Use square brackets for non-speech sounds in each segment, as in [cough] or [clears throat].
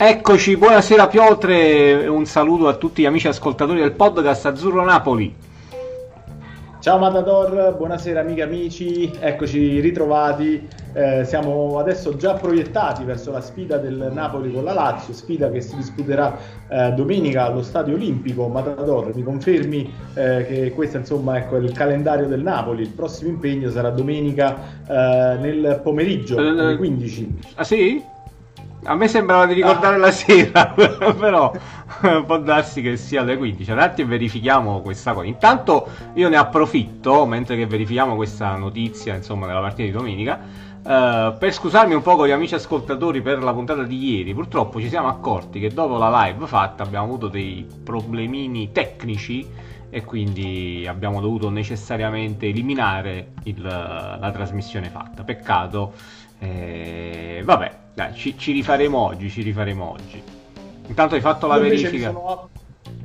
Eccoci, buonasera Piotre, un saluto a tutti gli amici ascoltatori del podcast Azzurro Napoli. Ciao Matador, buonasera amiche e amici, eccoci ritrovati, eh, siamo adesso già proiettati verso la sfida del Napoli con la Lazio, sfida che si disputerà eh, domenica allo Stadio Olimpico. Matador, mi confermi eh, che questo insomma ecco, è il calendario del Napoli, il prossimo impegno sarà domenica eh, nel pomeriggio, alle 15. Ah sì? A me sembrava di ricordare ah. la sera, [laughs] però può darsi che sia alle 15. Un attimo verifichiamo questa cosa. Intanto io ne approfitto, mentre che verifichiamo questa notizia, insomma, della partita di domenica, uh, per scusarmi un po' con gli amici ascoltatori per la puntata di ieri. Purtroppo ci siamo accorti che dopo la live fatta abbiamo avuto dei problemini tecnici e quindi abbiamo dovuto necessariamente eliminare il, la trasmissione fatta. Peccato. Eh, vabbè, dai, ci, ci, rifaremo oggi, ci rifaremo oggi. Intanto hai fatto la verifica. Sono...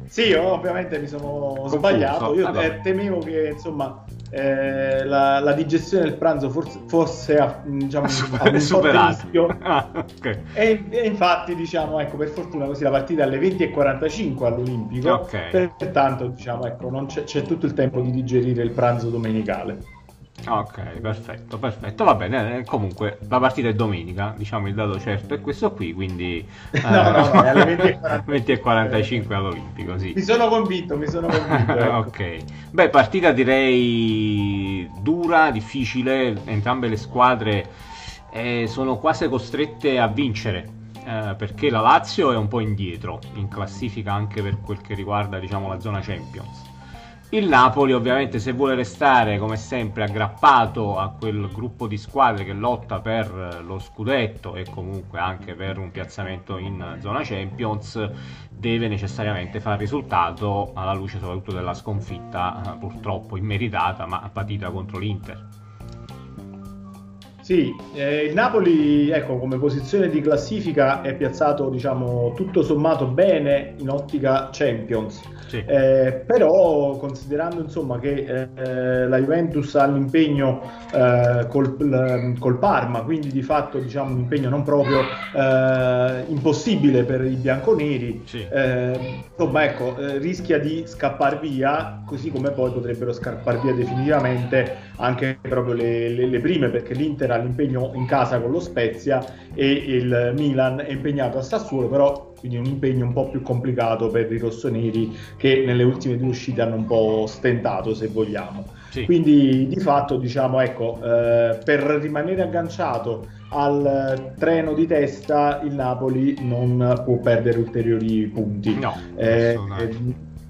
Sì, ovviamente mi sono sbagliato. Io eh, temevo che insomma eh, la, la, digestione del pranzo forse, fosse a, diciamo, a [laughs] un superata. [laughs] Ah, okay. e, e, infatti, diciamo, ecco, per fortuna così la partita alle 20.45 all'Olimpico. Okay. Pertanto, diciamo, ecco, non c'è, c'è tutto il tempo di digerire il pranzo domenicale. Ok, perfetto, perfetto. Va bene, eh, comunque la partita è domenica, diciamo il dato certo è questo qui, quindi no, [laughs] eh, no, no, alle 20.45 all'Olimpico, sì. Mi sono convinto, mi sono convinto. Ecco. ok. Beh, partita direi dura, difficile, entrambe le squadre eh, sono quasi costrette a vincere. Eh, perché la Lazio è un po' indietro in classifica anche per quel che riguarda diciamo, la zona Champions il Napoli ovviamente se vuole restare come sempre aggrappato a quel gruppo di squadre che lotta per lo scudetto e comunque anche per un piazzamento in zona Champions deve necessariamente fare risultato alla luce soprattutto della sconfitta eh, purtroppo immeritata ma patita contro l'Inter. Sì, eh, il Napoli, ecco, come posizione di classifica è piazzato, diciamo, tutto sommato bene in ottica Champions. Sì. Eh, però considerando insomma che eh, la Juventus ha l'impegno eh, col, col, Parma, quindi di fatto diciamo un impegno non proprio eh, impossibile per i bianconeri, sì. Eh, insomma ecco, rischia di scappare via, così come poi potrebbero scappare via definitivamente anche proprio le, le, le prime, perché l'Inter ha l'impegno in casa con lo Spezia e il Milan è impegnato a Sassuolo, però quindi un impegno un po' più complicato per i rossoneri che nelle ultime due uscite hanno un po' stentato, se vogliamo. Sì. Quindi di fatto, diciamo, ecco, eh, per rimanere agganciato al treno di testa, il Napoli non può perdere ulteriori punti. No, eh,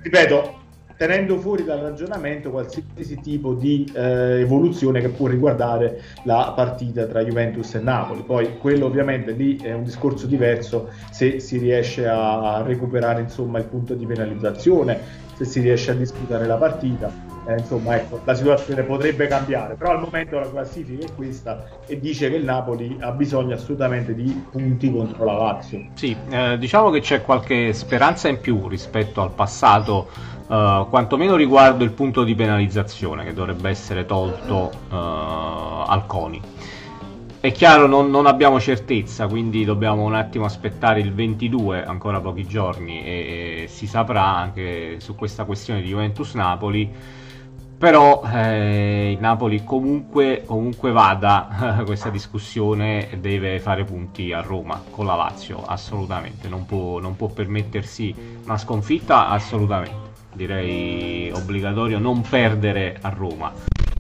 ripeto, tenendo fuori dal ragionamento qualsiasi tipo di eh, evoluzione che può riguardare la partita tra Juventus e Napoli. Poi quello ovviamente lì è un discorso diverso se si riesce a recuperare insomma, il punto di penalizzazione, se si riesce a disputare la partita. Eh, insomma, ecco, la situazione potrebbe cambiare, però al momento la classifica è questa e dice che il Napoli ha bisogno assolutamente di punti contro la Lazio. Sì, eh, diciamo che c'è qualche speranza in più rispetto al passato Uh, quantomeno riguardo il punto di penalizzazione che dovrebbe essere tolto uh, al CONI. È chiaro, non, non, abbiamo certezza, quindi dobbiamo un attimo aspettare il 22, ancora pochi giorni, e, e si saprà anche su questa questione di Juventus-Napoli. Però eh, il Napoli comunque, comunque vada [laughs] questa discussione deve fare punti a Roma con la Lazio, assolutamente, non può, non può permettersi una sconfitta, assolutamente direi obbligatorio non perdere a Roma.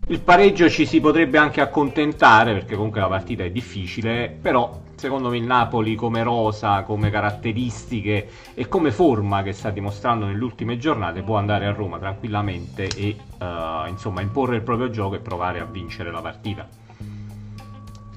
Il pareggio ci si potrebbe anche accontentare perché comunque la partita è difficile, però secondo me il Napoli come rosa, come caratteristiche e come forma che sta dimostrando nelle ultime giornate può andare a Roma tranquillamente e uh, insomma imporre il proprio gioco e provare a vincere la partita.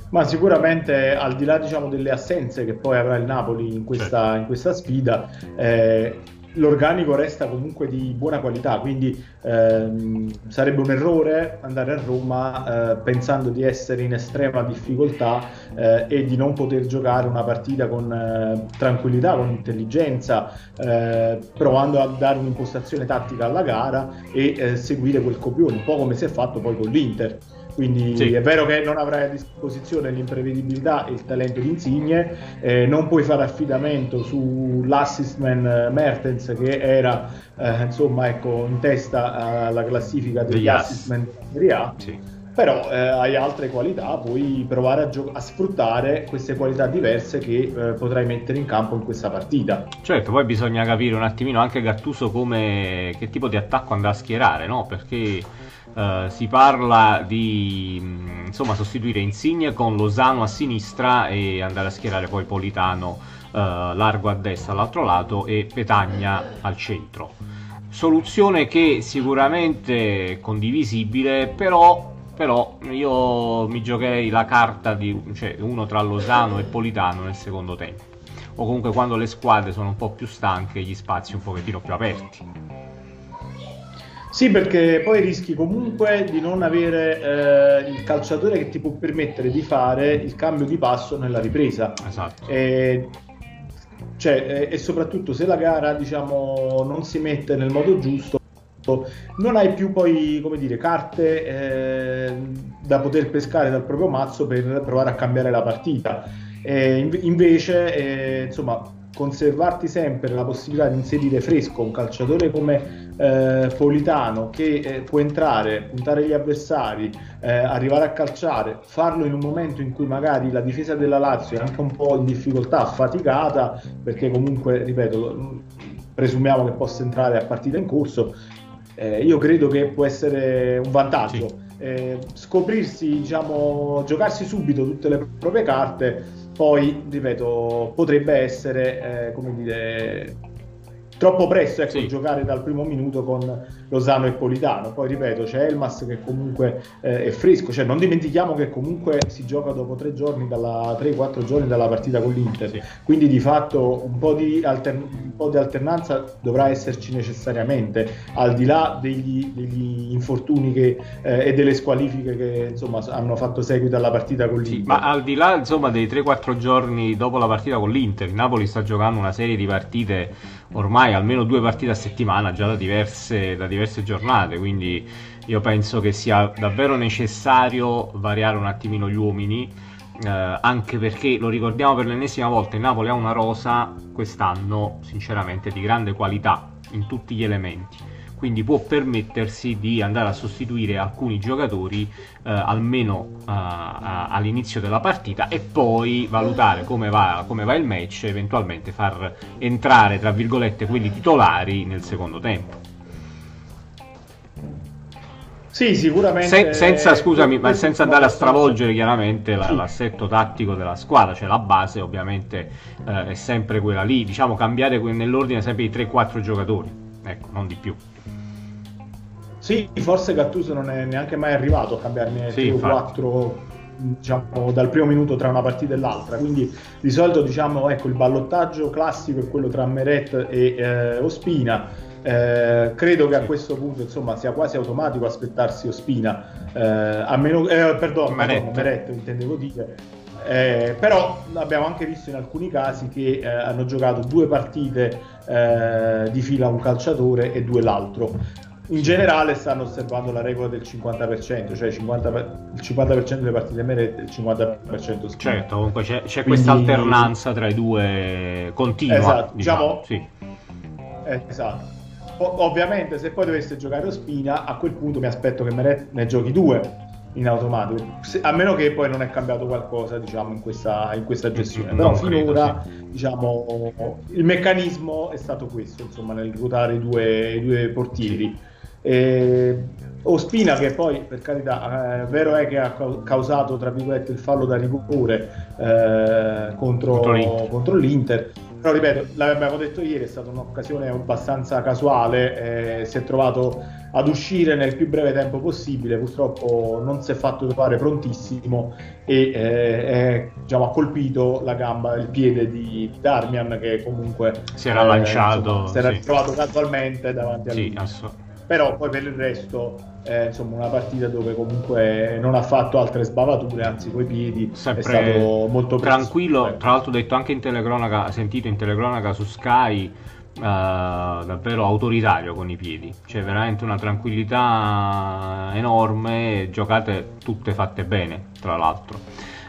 Ma sicuramente al di là diciamo, delle assenze che poi avrà il Napoli in questa, certo. in questa sfida, eh, l'organico resta comunque di buona qualità, quindi ehm, sarebbe un errore andare a Roma eh, pensando di essere in estrema difficoltà eh, e di non poter giocare una partita con eh, tranquillità, con intelligenza, eh, provando a dare un'impostazione tattica alla gara e eh, seguire quel copione, un po' come si è fatto poi con l'Inter. Quindi sì. è vero che non avrai a disposizione l'imprevedibilità e il talento di Insigne, eh, non puoi fare affidamento sull'assistman eh, Mertens che era eh, insomma ecco, in testa alla classifica degli assistman Serie A. Sì però eh, hai altre qualità, puoi provare a, gio- a, sfruttare queste qualità diverse che eh, potrai mettere in campo in questa partita. Certo, poi bisogna capire un attimino anche Gattuso come, che tipo di attacco andrà a schierare, no? Perché eh, si parla di mm, insomma, sostituire Insigne con Lozano a sinistra e andare a schierare poi Politano eh, largo a destra all'altro lato e Petagna al centro. Soluzione che sicuramente è condivisibile, però però io mi giocherei la carta di cioè, uno tra Lozano e Politano nel secondo tempo o comunque quando le squadre sono un po' più stanche gli spazi un pochettino più aperti sì perché poi rischi comunque di non avere eh, il calciatore che ti può permettere di fare il cambio di passo nella ripresa esatto e, cioè, e soprattutto se la gara diciamo non si mette nel modo giusto non hai più poi, come dire, carte eh, da poter pescare dal proprio mazzo per provare a cambiare la partita. E invece, eh, insomma, conservarti sempre la possibilità di inserire fresco un calciatore come eh, Politano che eh, può entrare, puntare gli avversari, eh, arrivare a calciare, farlo in un momento in cui magari la difesa della Lazio è anche un po' in difficoltà, affaticata, perché comunque, ripeto, presumiamo che possa entrare a partita in corso eh, io credo che può essere un vantaggio. Sì. Eh, scoprirsi, diciamo, giocarsi subito tutte le proprie carte, poi, ripeto, potrebbe essere, eh, come dire, troppo presto ecco, sì. giocare dal primo minuto con Lozano e Politano. Poi ripeto, c'è Elmas che comunque eh, è fresco, cioè non dimentichiamo che comunque si gioca dopo tre giorni, dalla, 3-4 giorni dalla partita con l'Inter, sì. quindi di fatto un po' di, alter, un po' di, alternanza dovrà esserci necessariamente, al di là degli, degli infortuni che, eh, e delle squalifiche che insomma hanno fatto seguito alla partita con l'Inter. Sì, ma al di là insomma dei 3-4 giorni dopo la partita con l'Inter, Napoli sta giocando una serie di partite ormai almeno due partite a settimana già da diverse, da diverse giornate, quindi io penso che sia davvero necessario variare un attimino gli uomini, eh, anche perché lo ricordiamo per l'ennesima volta, il Napoli ha una rosa quest'anno sinceramente di grande qualità in tutti gli elementi quindi può permettersi di andare a sostituire alcuni giocatori eh, almeno eh, all'inizio della partita e poi valutare come va, come va il match e eventualmente far entrare tra virgolette quelli titolari nel secondo tempo. Sì, sicuramente. Se, senza, scusami, ma senza andare a stravolgere chiaramente la, l'assetto tattico della squadra, cioè la base ovviamente eh, è sempre quella lì, diciamo cambiare nell'ordine sempre i 3-4 giocatori, ecco, non di più. Sì, forse Gattuso non è neanche mai arrivato a cambiarne sì, 3 o 4 diciamo, dal primo minuto tra una partita e l'altra. Quindi di solito diciamo, ecco, il ballottaggio classico è quello tra Meret e eh, Ospina. Eh, credo che a questo punto insomma, sia quasi automatico aspettarsi Ospina, eh, a meno, eh, perdono, Meret. Meret intendevo dire. Eh, però abbiamo anche visto in alcuni casi che eh, hanno giocato due partite eh, di fila un calciatore e due l'altro in generale stanno osservando la regola del 50%, cioè 50 il 50% delle partite merette e il 50% schifo. Certo, comunque c'è, c'è Quindi... questa alternanza tra i due continua. Esatto, diciamo, diciamo sì. Esatto. O- ovviamente se poi dovesse giocare Ospina, a quel punto mi aspetto che Meret ne giochi due in automatico, se, a meno che poi non è cambiato qualcosa diciamo, in, questa, in questa gestione. Però finora sì. diciamo, il meccanismo è stato questo, insomma, nel ruotare i due, i due portieri. Eh, Ospina che poi per carità eh, vero è che ha causato tra virgolette il fallo da rigore eh, contro, contro, l'Inter. contro, l'Inter. però ripeto l'abbiamo detto ieri è stata un'occasione abbastanza casuale eh, si è trovato ad uscire nel più breve tempo possibile purtroppo non si è fatto trovare prontissimo e eh, diciamo, ha colpito la gamba il piede di, di Darmian che comunque si era lanciato insomma, si era sì. trovato casualmente davanti a lui assolutamente però poi per il resto eh, insomma una partita dove comunque non ha fatto altre sbavature anzi coi piedi Sempre è stato molto tranquillo preciso. tra l'altro detto anche in telecronaca sentito in telecronaca su Sky davvero autoritario con i piedi, c'è veramente una tranquillità enorme, giocate tutte fatte bene, tra l'altro.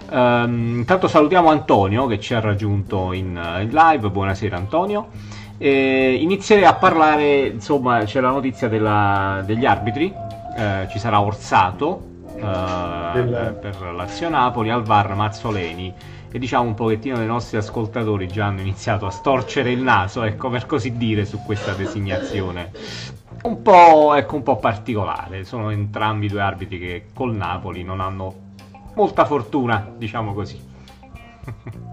Um, intanto salutiamo Antonio che ci ha raggiunto in, in live. Buonasera Antonio. E inizierei a parlare, insomma, c'è la notizia della, degli arbitri. Eh, ci sarà Orsato eh, Del... per Lazio Napoli, al VAR Mazzoleni. E diciamo un pochettino dei nostri ascoltatori già hanno iniziato a storcere il naso, ecco per così dire, su questa designazione. Un po', ecco, un po' particolare. Sono entrambi due arbitri che col Napoli non hanno molta fortuna, diciamo così. [laughs]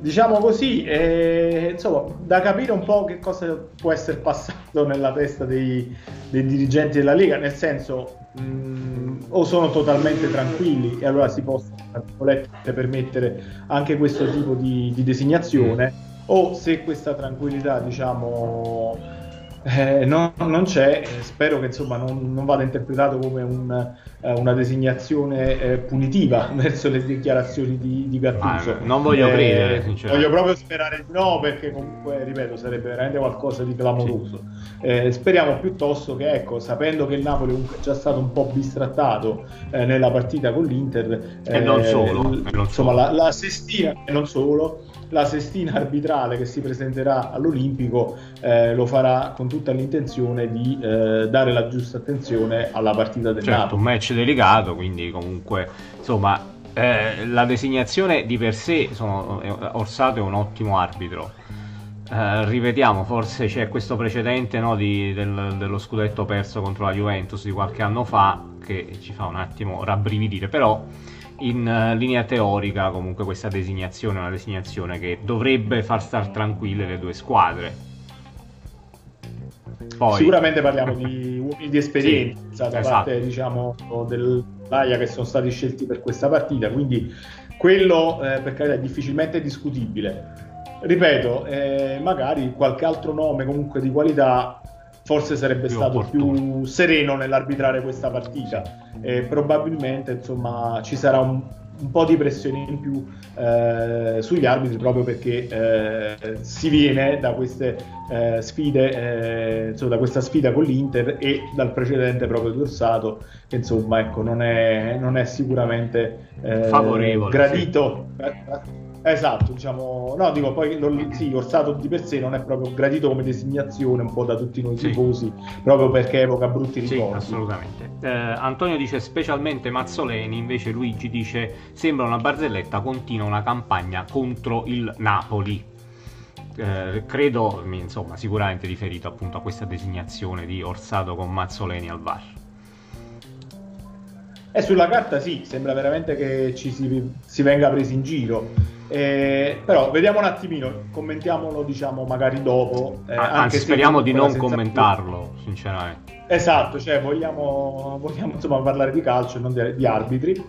diciamo così, eh, insomma, da capire un po' che cosa può essere passato nella testa dei, dei dirigenti della Lega, nel senso, mh, mm, o sono totalmente tranquilli e allora si possono permettere anche questo tipo di, di designazione, o se questa tranquillità, diciamo eh, no, non c'è, spero che insomma, non, non, vada interpretato come un, eh, una designazione eh, punitiva [laughs] verso le dichiarazioni di, di Gattuso. Ah, non voglio credere, sinceramente. Voglio proprio sperare di no, perché comunque, ripeto, sarebbe veramente qualcosa di clamoroso. Sì. Eh, speriamo piuttosto che, ecco, sapendo che il Napoli è già stato un po' bistrattato eh, nella partita con l'Inter, e non solo, l- non insomma, solo. La, la sestina, e non solo, la sestina arbitrale che si presenterà all'Olimpico eh, lo farà con tutta l'intenzione di eh, dare la giusta attenzione alla partita del certo, Napoli. un match delicato, quindi comunque insomma eh, la designazione di per sé, sono, Orsato è un ottimo arbitro. Eh, rivediamo, forse c'è questo precedente no, di, del, dello scudetto perso contro la Juventus di qualche anno fa che ci fa un attimo rabbrividire, però in uh, linea teorica comunque questa designazione è una designazione che dovrebbe far star tranquille le due squadre. Poi... Sicuramente parliamo di [laughs] uomini di esperienza sì, da esatto. parte diciamo, dell'AIA che sono stati scelti per questa partita, quindi quello eh, per carità è difficilmente discutibile. Ripeto, eh, magari qualche altro nome comunque di qualità forse sarebbe più stato opportuno. più sereno nell'arbitrare questa partita. E probabilmente insomma ci sarà un, un po' di pressione in più eh, sugli arbitri proprio perché eh, si viene da queste eh, sfide eh, insomma, da questa sfida con l'Inter e dal precedente proprio di Orsato che insomma ecco non è, non è sicuramente eh, favorevole gradito. sì Esatto, diciamo, no, dico poi non, sì, Orsato di per sé non è proprio gradito come designazione un po' da tutti noi sì. tifosi, proprio perché evoca brutti ricordi. Sì, assolutamente. Eh, Antonio dice specialmente Mazzoleni, invece Luigi dice sembra una barzelletta, continua una campagna contro il Napoli. Eh, credo, insomma, sicuramente riferito appunto a questa designazione di Orsato con Mazzoleni al VAR. E sulla carta sì, sembra veramente che ci si, si venga presi in giro eh, però vediamo un attimino, commentiamolo diciamo magari dopo. Eh, Anzi, speriamo di non commentarlo, più. sinceramente. Esatto, cioè vogliamo, vogliamo insomma parlare di calcio e non di, di arbitri.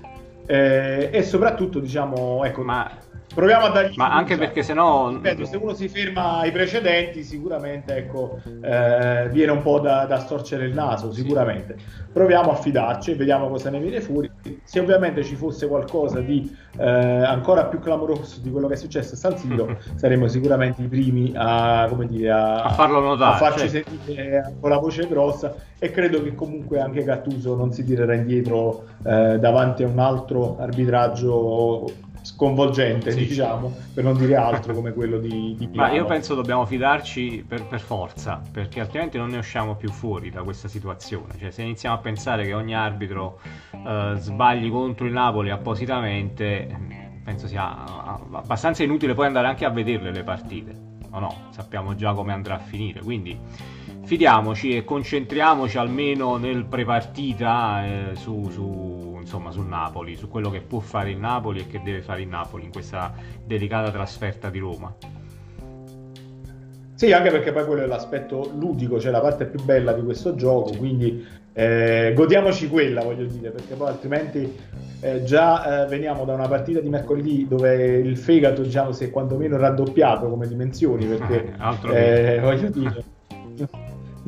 Eh, e soprattutto diciamo, ecco, ma proviamo a dargli ma anche perché se no Ripeto, se uno si ferma ai precedenti sicuramente ecco, eh, viene un po' da, da, storcere il naso sicuramente. Proviamo a fidarci vediamo cosa ne viene fuori. Se ovviamente ci fosse qualcosa di eh, ancora più clamoroso di quello che è successo a San Siro [laughs] saremmo sicuramente i primi a, dire, a, a farlo notare a farci cioè. sentire con la voce grossa. E credo che comunque anche Gattuso non si tirerà indietro eh, davanti a un altro arbitraggio sconvolgente, sì. diciamo, per non dire altro come quello di, di Ma io penso dobbiamo fidarci per, per, forza, perché altrimenti non ne usciamo più fuori da questa situazione. Cioè, se iniziamo a pensare che ogni arbitro uh, sbagli contro il Napoli appositamente, penso sia abbastanza inutile poi andare anche a vederle le partite. No, no, sappiamo già come andrà a finire, quindi fidiamoci e concentriamoci almeno nel prepartita eh, su, su, insomma, sul Napoli, su quello che può fare il Napoli e che deve fare il Napoli in questa delicata trasferta di Roma. Sì, anche perché poi quello è l'aspetto ludico, cioè la parte più bella di questo gioco, quindi eh, godiamoci quella, voglio dire, perché poi altrimenti eh, già eh, veniamo da una partita di mercoledì dove il fegato, diciamo, si è quantomeno raddoppiato come dimensioni, perché, [laughs] eh, voglio dire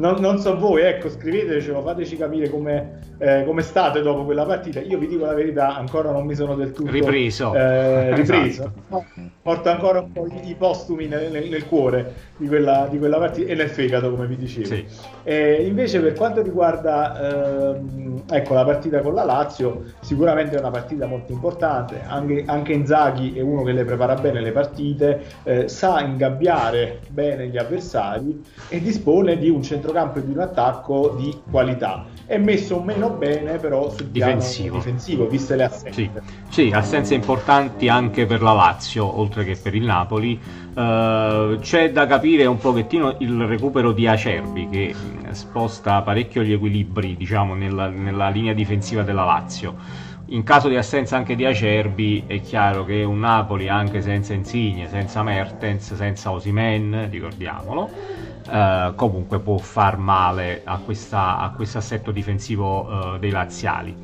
non, non, so voi, ecco, scrivetecelo, fateci capire come, eh, come, state dopo quella partita. Io vi dico la verità, ancora non mi sono del tutto ripreso. Eh, [laughs] ripreso. Esatto. Porto ancora un po' i, i postumi nel, nel, nel cuore di quella, di quella, partita e nel fegato, come vi dicevo. Sì. Eh, invece, per quanto riguarda ehm, ecco, la partita con la Lazio, sicuramente è una partita molto importante. Anche, anche Inzaghi è uno che le prepara bene le partite, eh, sa ingabbiare bene gli avversari e dispone di un centro centrocampo e di un attacco di qualità. È messo meno bene però sul difensivo, difensivo viste le assenze. Sì. sì, assenze importanti anche per la Lazio, oltre che per il Napoli. Uh, c'è da capire un pochettino il recupero di Acerbi che sposta parecchio gli equilibri diciamo, nella, nella linea difensiva della Lazio in caso di assenza anche di Acerbi è chiaro che un Napoli anche senza Insigne, senza Mertens, senza Osimen, ricordiamolo, eh, comunque può far male a, questa, a questo assetto difensivo eh, dei laziali.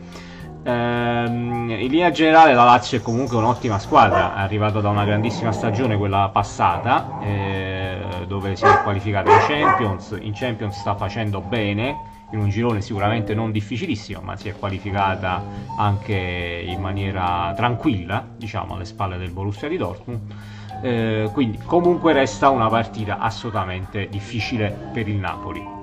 Ehm, in linea generale la Lazio è comunque un'ottima squadra, è arrivata da una grandissima stagione, quella passata, eh, dove si è qualificata in Champions, in Champions sta facendo bene, in un girone sicuramente non difficilissimo, ma si è qualificata anche in maniera tranquilla, diciamo, alle spalle del Borussia di Dortmund. Eh, quindi comunque resta una partita assolutamente difficile per il Napoli.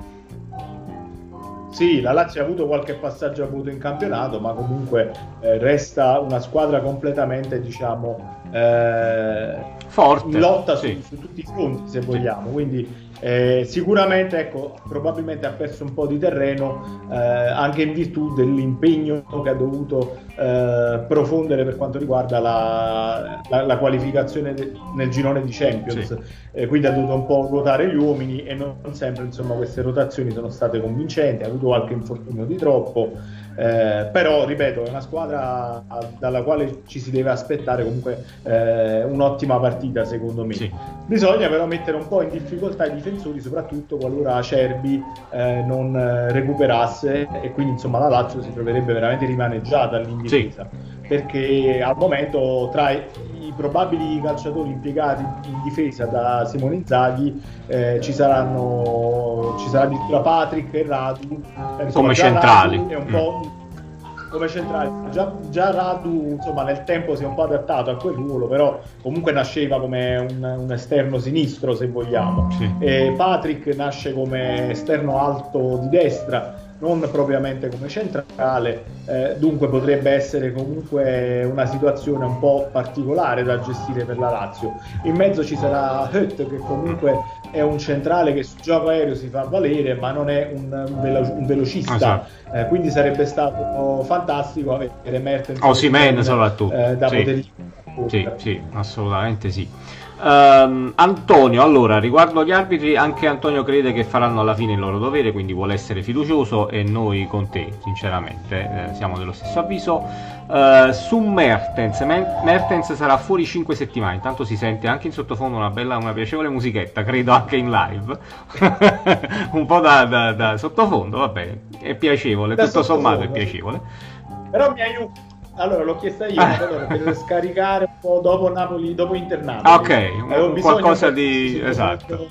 Sì, la Lazio ha avuto qualche passaggio avuto in campionato, ma comunque eh, resta una squadra completamente, diciamo, eh, forte. Lotta sì. su, su, tutti i fronti, se vogliamo. Quindi eh, sicuramente ecco, probabilmente ha perso un po' di terreno eh, anche in virtù dell'impegno che ha dovuto eh, profondere per quanto riguarda la, la, la qualificazione de, nel girone di Champions. Sì. Eh, quindi ha dovuto un po' ruotare gli uomini e non, non sempre insomma, queste rotazioni sono state convincenti, ha avuto qualche infortunio di troppo. Eh, però ripeto è una squadra dalla quale ci si deve aspettare comunque eh, un'ottima partita secondo me sì. bisogna però mettere un po' in difficoltà i difensori soprattutto qualora Acerbi eh, non eh, recuperasse e quindi insomma la Lazio si troverebbe veramente rimaneggiata all'indifesa sì. perché al momento tra probabili calciatori impiegati in difesa da Simone Inzaghi eh, ci saranno ci sarà addirittura Patrick e Radu eh, come centrali Radu è un po' mm come centrale. Già, già, Radu insomma, nel tempo si è un po' adattato a quel ruolo, però comunque nasceva come un, un esterno sinistro, se vogliamo. Sì. Patrick nasce come esterno alto di destra non propriamente come centrale, eh, dunque potrebbe essere comunque una situazione un po' particolare da gestire per la Lazio. In mezzo ci sarà Hutt che comunque è un centrale che sul gioco aereo si fa valere, ma non è un, un, velo- un velocista, esatto. eh, quindi sarebbe stato fantastico avere Mertens Osimen soprattutto eh, da sì. poter sì, sì, assolutamente sì. Um, Antonio, allora, riguardo gli arbitri, anche Antonio crede che faranno alla fine il loro dovere, quindi vuole essere fiducioso e noi con te, sinceramente, eh, siamo dello stesso avviso. Uh, su Mertens, Mertens sarà fuori 5 settimane, intanto si sente anche in sottofondo una bella, una piacevole musichetta, credo anche in live, [laughs] un po' da, da, da, sottofondo, va bene, è piacevole, tutto sommato è piacevole. Però mi aiuta allora l'ho chiesta io allora, per scaricare un po' dopo Napoli, dopo Inter Napoli. Ok, un, qualcosa di esatto.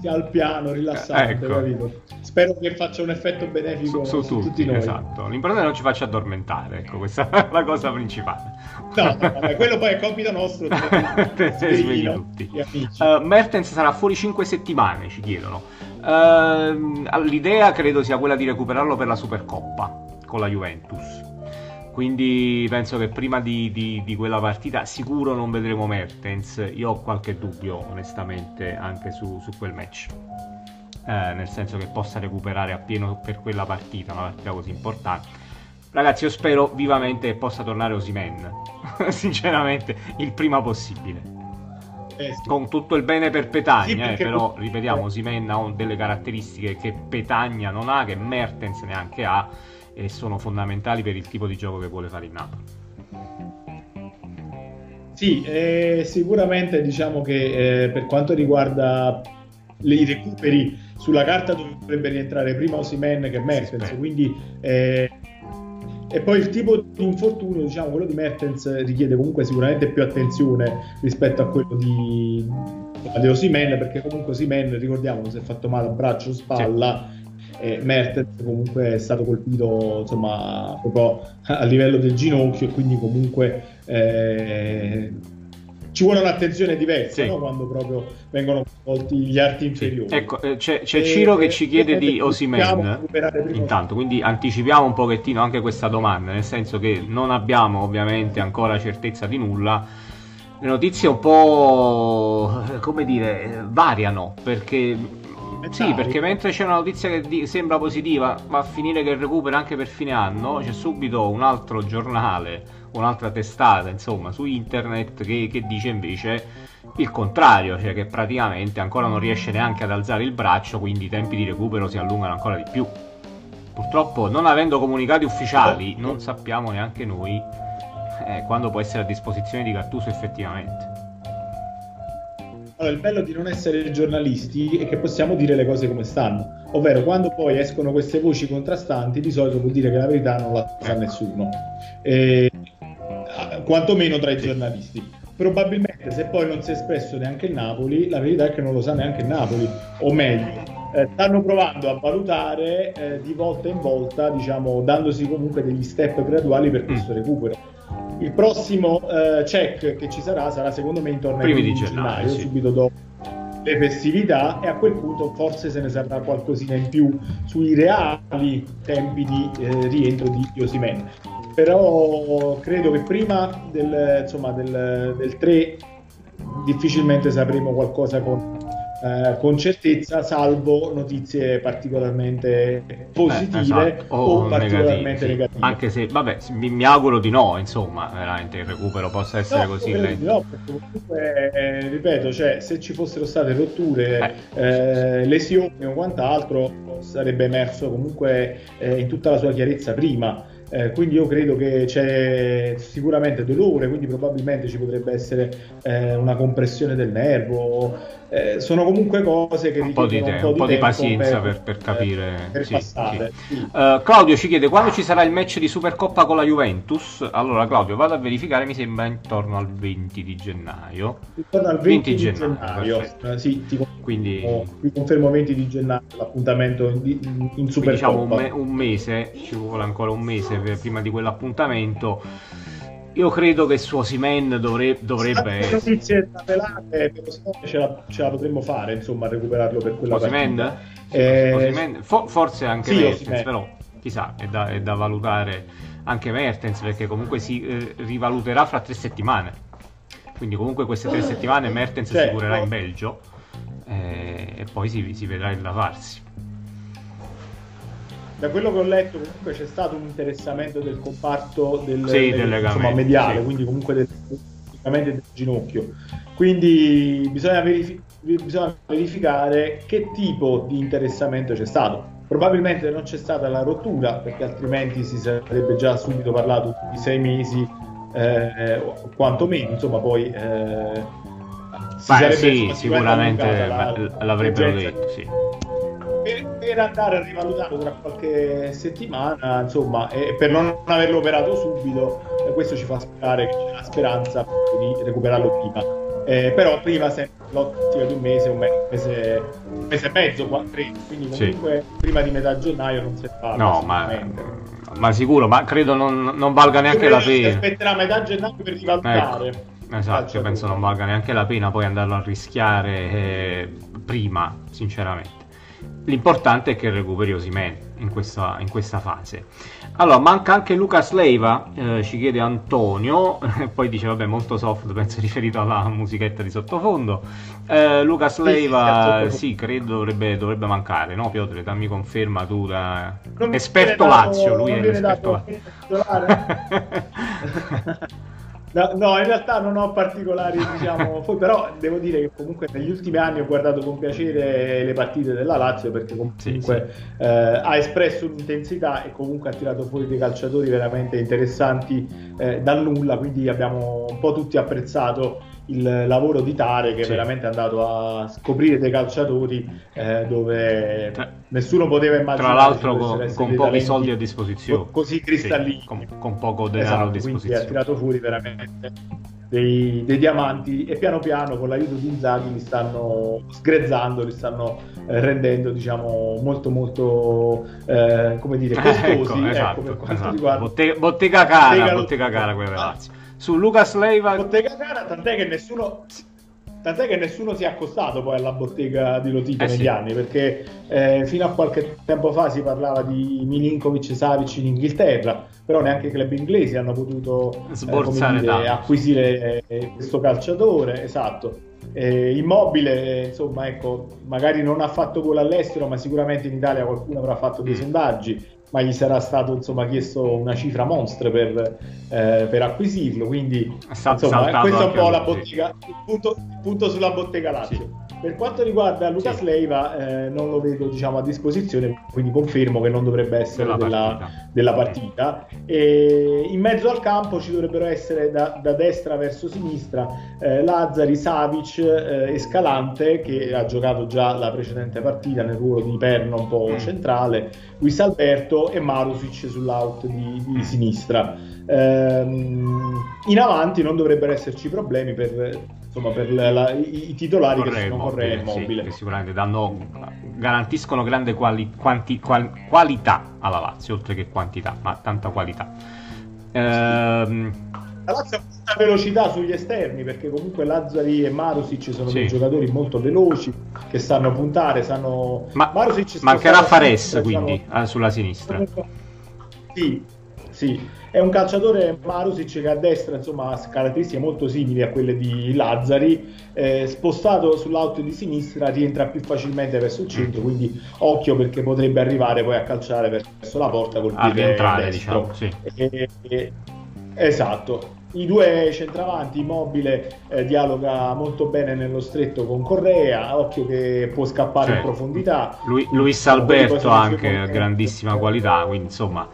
Sia al piano, rilassante, ecco. capito? Spero che faccia un effetto benefico su, su, su tutti, tutti, noi. Esatto, l'importante è che non ci faccia addormentare, ecco, questa è [laughs] la cosa principale. No, vabbè, quello poi è compito nostro. [laughs] svegli tutti. Uh, Mertens sarà fuori 5 settimane, ci chiedono. Uh, l'idea credo sia quella di recuperarlo per la Supercoppa con la Juventus quindi penso che prima di, di, di, quella partita sicuro non vedremo Mertens. Io ho qualche dubbio, onestamente, anche su, su quel match. Eh, nel senso che possa recuperare appieno per quella partita, una partita così importante. Ragazzi, io spero vivamente che possa tornare Osimen. [laughs] Sinceramente, il prima possibile. Eh sì. Con tutto il bene per Petagna, sì, eh, però ripetiamo, Osimen ha delle caratteristiche che Petagna non ha, che Mertens neanche ha e sono fondamentali per il tipo di gioco che vuole fare il Napoli. Sì, eh, sicuramente diciamo che eh, per quanto riguarda i recuperi sulla carta dovrebbe rientrare prima Osimen che Mertens, quindi eh, e poi il tipo di infortunio, diciamo quello di Mertens richiede comunque sicuramente più attenzione rispetto a quello di, di Osimen perché comunque Osimen ricordiamo si è fatto male a braccio spalla sì. E Mertens comunque è stato colpito insomma proprio a livello del ginocchio e quindi comunque eh, ci vuole un'attenzione diversa sì. no? quando proprio vengono tolti gli arti inferiori. Ecco, eh, c'è, c'è Ciro che ci chiede di Osimen. Intanto, quindi anticipiamo un pochettino anche questa domanda, nel senso che non abbiamo ovviamente ancora certezza di nulla. Le notizie un po' come dire variano perché sì, perché mentre c'è una notizia che di- sembra positiva, va a finire che recupera anche per fine anno, c'è subito un altro giornale un'altra testata insomma su internet che, che, dice invece il contrario, cioè che praticamente ancora non riesce neanche ad alzare il braccio, quindi i tempi di recupero si allungano ancora di più. Purtroppo, non avendo comunicati ufficiali, non sappiamo neanche noi eh, quando può essere a disposizione di Gattuso effettivamente. Allora, il bello di non essere giornalisti è che possiamo dire le cose come stanno, ovvero quando poi escono queste voci contrastanti, di solito vuol dire che la verità non la sa nessuno. E quantomeno tra i giornalisti. Probabilmente se poi non si è espresso neanche il Napoli, la verità è che non lo sa neanche il Napoli, o meglio, eh, stanno provando a valutare eh, di volta in volta, diciamo, dandosi comunque degli step graduali per questo mm. recupero. Il prossimo eh, check che ci sarà sarà secondo me intorno al di gennaio, sì. subito dopo le festività e a quel punto forse se ne saprà qualcosina in più sui reali tempi di eh, rientro di Osimen però credo che prima del, insomma, del, del 3 difficilmente sapremo qualcosa con, eh, con certezza, salvo notizie particolarmente positive eh, esatto. o, o particolarmente negative, negative. Anche se, vabbè, mi, mi, auguro di no, insomma, veramente il recupero possa essere no, così lento. No, perché comunque, eh, ripeto, cioè, se ci fossero state rotture, eh. eh lesioni o quant'altro, sarebbe emerso comunque eh, in tutta la sua chiarezza prima. Eh, quindi io credo che c'è sicuramente dolore, quindi probabilmente ci potrebbe essere eh, una compressione del nervo. Eh, sono comunque cose che un po' di, te- un po', un po di, pazienza per, per, per capire. Per sì, passare, sì. Sì. Uh, Claudio ci chiede quando ci sarà il match di Supercoppa con la Juventus. Allora, Claudio, vado a verificare, mi sembra intorno al 20 di gennaio. Intorno al 20, 20 di gennaio, gennaio. sì, ti quindi vi confermo 20 di gennaio l'appuntamento in, in Supercoppa. Diciamo un, me- un mese, ci vuole ancora un mese prima di quell'appuntamento. Io credo che su Osimen dovre- dovrebbe essere. notizie pelate, ce la, ce la potremmo fare, insomma, a recuperarlo per quella Osimen? Eh... Osimen? For- forse anche sì, Mertens, però chissà, è da, è da, valutare anche Mertens perché comunque si eh, rivaluterà fra tre settimane. Quindi comunque queste tre settimane Mertens cioè, si curerà in Belgio eh, e poi si, si vedrà il da farsi da quello che ho letto comunque c'è stato un interessamento del comparto del, sì, del, insomma, mediale, sì. quindi comunque del, del ginocchio. Quindi bisogna, verifi- bisogna, verificare che tipo di interessamento c'è stato. Probabilmente non c'è stata la rottura, perché altrimenti si sarebbe già subito parlato di sei mesi, eh, quantomeno, insomma, poi eh, si Beh, sì, sicuramente la, l'avrebbero detto, sì per, andare a rivalutare tra qualche settimana, insomma, e per non averlo operato subito, eh, questo ci fa sperare che c'è la speranza di recuperarlo prima. Eh, però prima sempre l'ottica di un mese, un mese, un mese e mezzo, tre, quindi comunque sì. prima di metà gennaio non si fa. No, ma, ma, sicuro, ma credo non, non valga neanche la pena. Si aspetterà metà gennaio per rivalutare. Ecco. Esatto, io penso non valga neanche la pena poi andarlo a rischiare eh, prima, sinceramente. L'importante è che recuperi Osimen in questa, in questa fase. Allora, manca anche Lucas Leiva, eh, ci chiede Antonio, [laughs] poi dice vabbè molto soft, [laughs] penso riferito alla musichetta di sottofondo. Eh, Lucas Leiva, sì, sì, credo dovrebbe, dovrebbe, mancare, no Piotr? Dammi conferma tu da... Esperto Lazio, lui è l'esperto Lazio. [laughs] No, no, in realtà non ho particolari, diciamo, [laughs] però devo dire che comunque negli ultimi anni ho guardato con piacere le partite della Lazio perché comunque sì, sì. Eh, ha espresso un'intensità e comunque ha tirato fuori dei calciatori veramente interessanti eh, dal nulla, quindi abbiamo un po' tutti apprezzato il lavoro di Tare che sì. veramente è andato a scoprire dei calciatori eh, dove tra, nessuno poteva immaginare tra l'altro con, con pochi soldi a disposizione così cristallini sì, con, con, poco denaro esatto, a disposizione ha tirato fuori veramente dei, dei, diamanti e piano piano con l'aiuto di Inzaghi li stanno sgrezzando, li stanno eh, rendendo diciamo molto molto eh, come dire [laughs] costosi ecco, ecco, esatto, esatto. bottega, bottega cara, bottega, cara quella Lazio. Su Lucas Leiva bottega cara, tant'è che nessuno Tant'è che nessuno si è accostato poi alla bottega di Lotito eh negli sì. anni, perché eh, fino a qualche tempo fa si parlava di Milinkovic e Savic in Inghilterra, però neanche i club inglesi hanno potuto eh, dire, acquisire eh, questo calciatore. Esatto. Eh, immobile, insomma, ecco, magari non ha fatto gol all'estero, ma sicuramente in Italia qualcuno avrà fatto dei mm. sondaggi ma gli sarà stato insomma, chiesto una cifra monstra per, eh, per acquisirlo. Quindi, insomma, questa è un po' la bottega, il punto, il punto sulla bottega Lazio. Sì. Per quanto riguarda Lucas sì. Leiva, eh, non lo vedo diciamo, a disposizione, quindi confermo che non dovrebbe essere della, partita. Della partita. in mezzo al campo ci dovrebbero essere da, da destra verso sinistra eh, Lazzari, Savic eh, Escalante, che ha giocato già la precedente partita nel ruolo di perno un po' mm. centrale, Luis Alberto e Marusic sull'out di, di mm. sinistra. Ehm, in avanti non dovrebbero esserci problemi per insomma, per la, la, i, i, titolari Correa che sono Correa e Mobile. Sì, che sicuramente danno, garantiscono grande quali, quanti, qual, qualità alla Lazio, oltre che quantità, ma tanta qualità. Ehm... La Lazio ha molta velocità sugli esterni perché comunque Lazzari e Marusic sono sì. dei giocatori molto veloci che sanno puntare, sanno... Ma Marusic mancherà Fares quindi diciamo... sulla sinistra. Sì, sì è un calciatore Marusic che a destra insomma, ha caratteristiche molto simili a quelle di Lazzari, eh, spostato sull'auto di sinistra rientra più facilmente verso il centro, quindi occhio perché potrebbe arrivare poi a calciare verso la porta col piede diciamo, sì. e, e, esatto. I due centravanti, Immobile eh, dialoga molto bene nello stretto con Correa, occhio che può scappare cioè, in profondità. Lui, Luis Alberto anche grandissima qualità, quindi insomma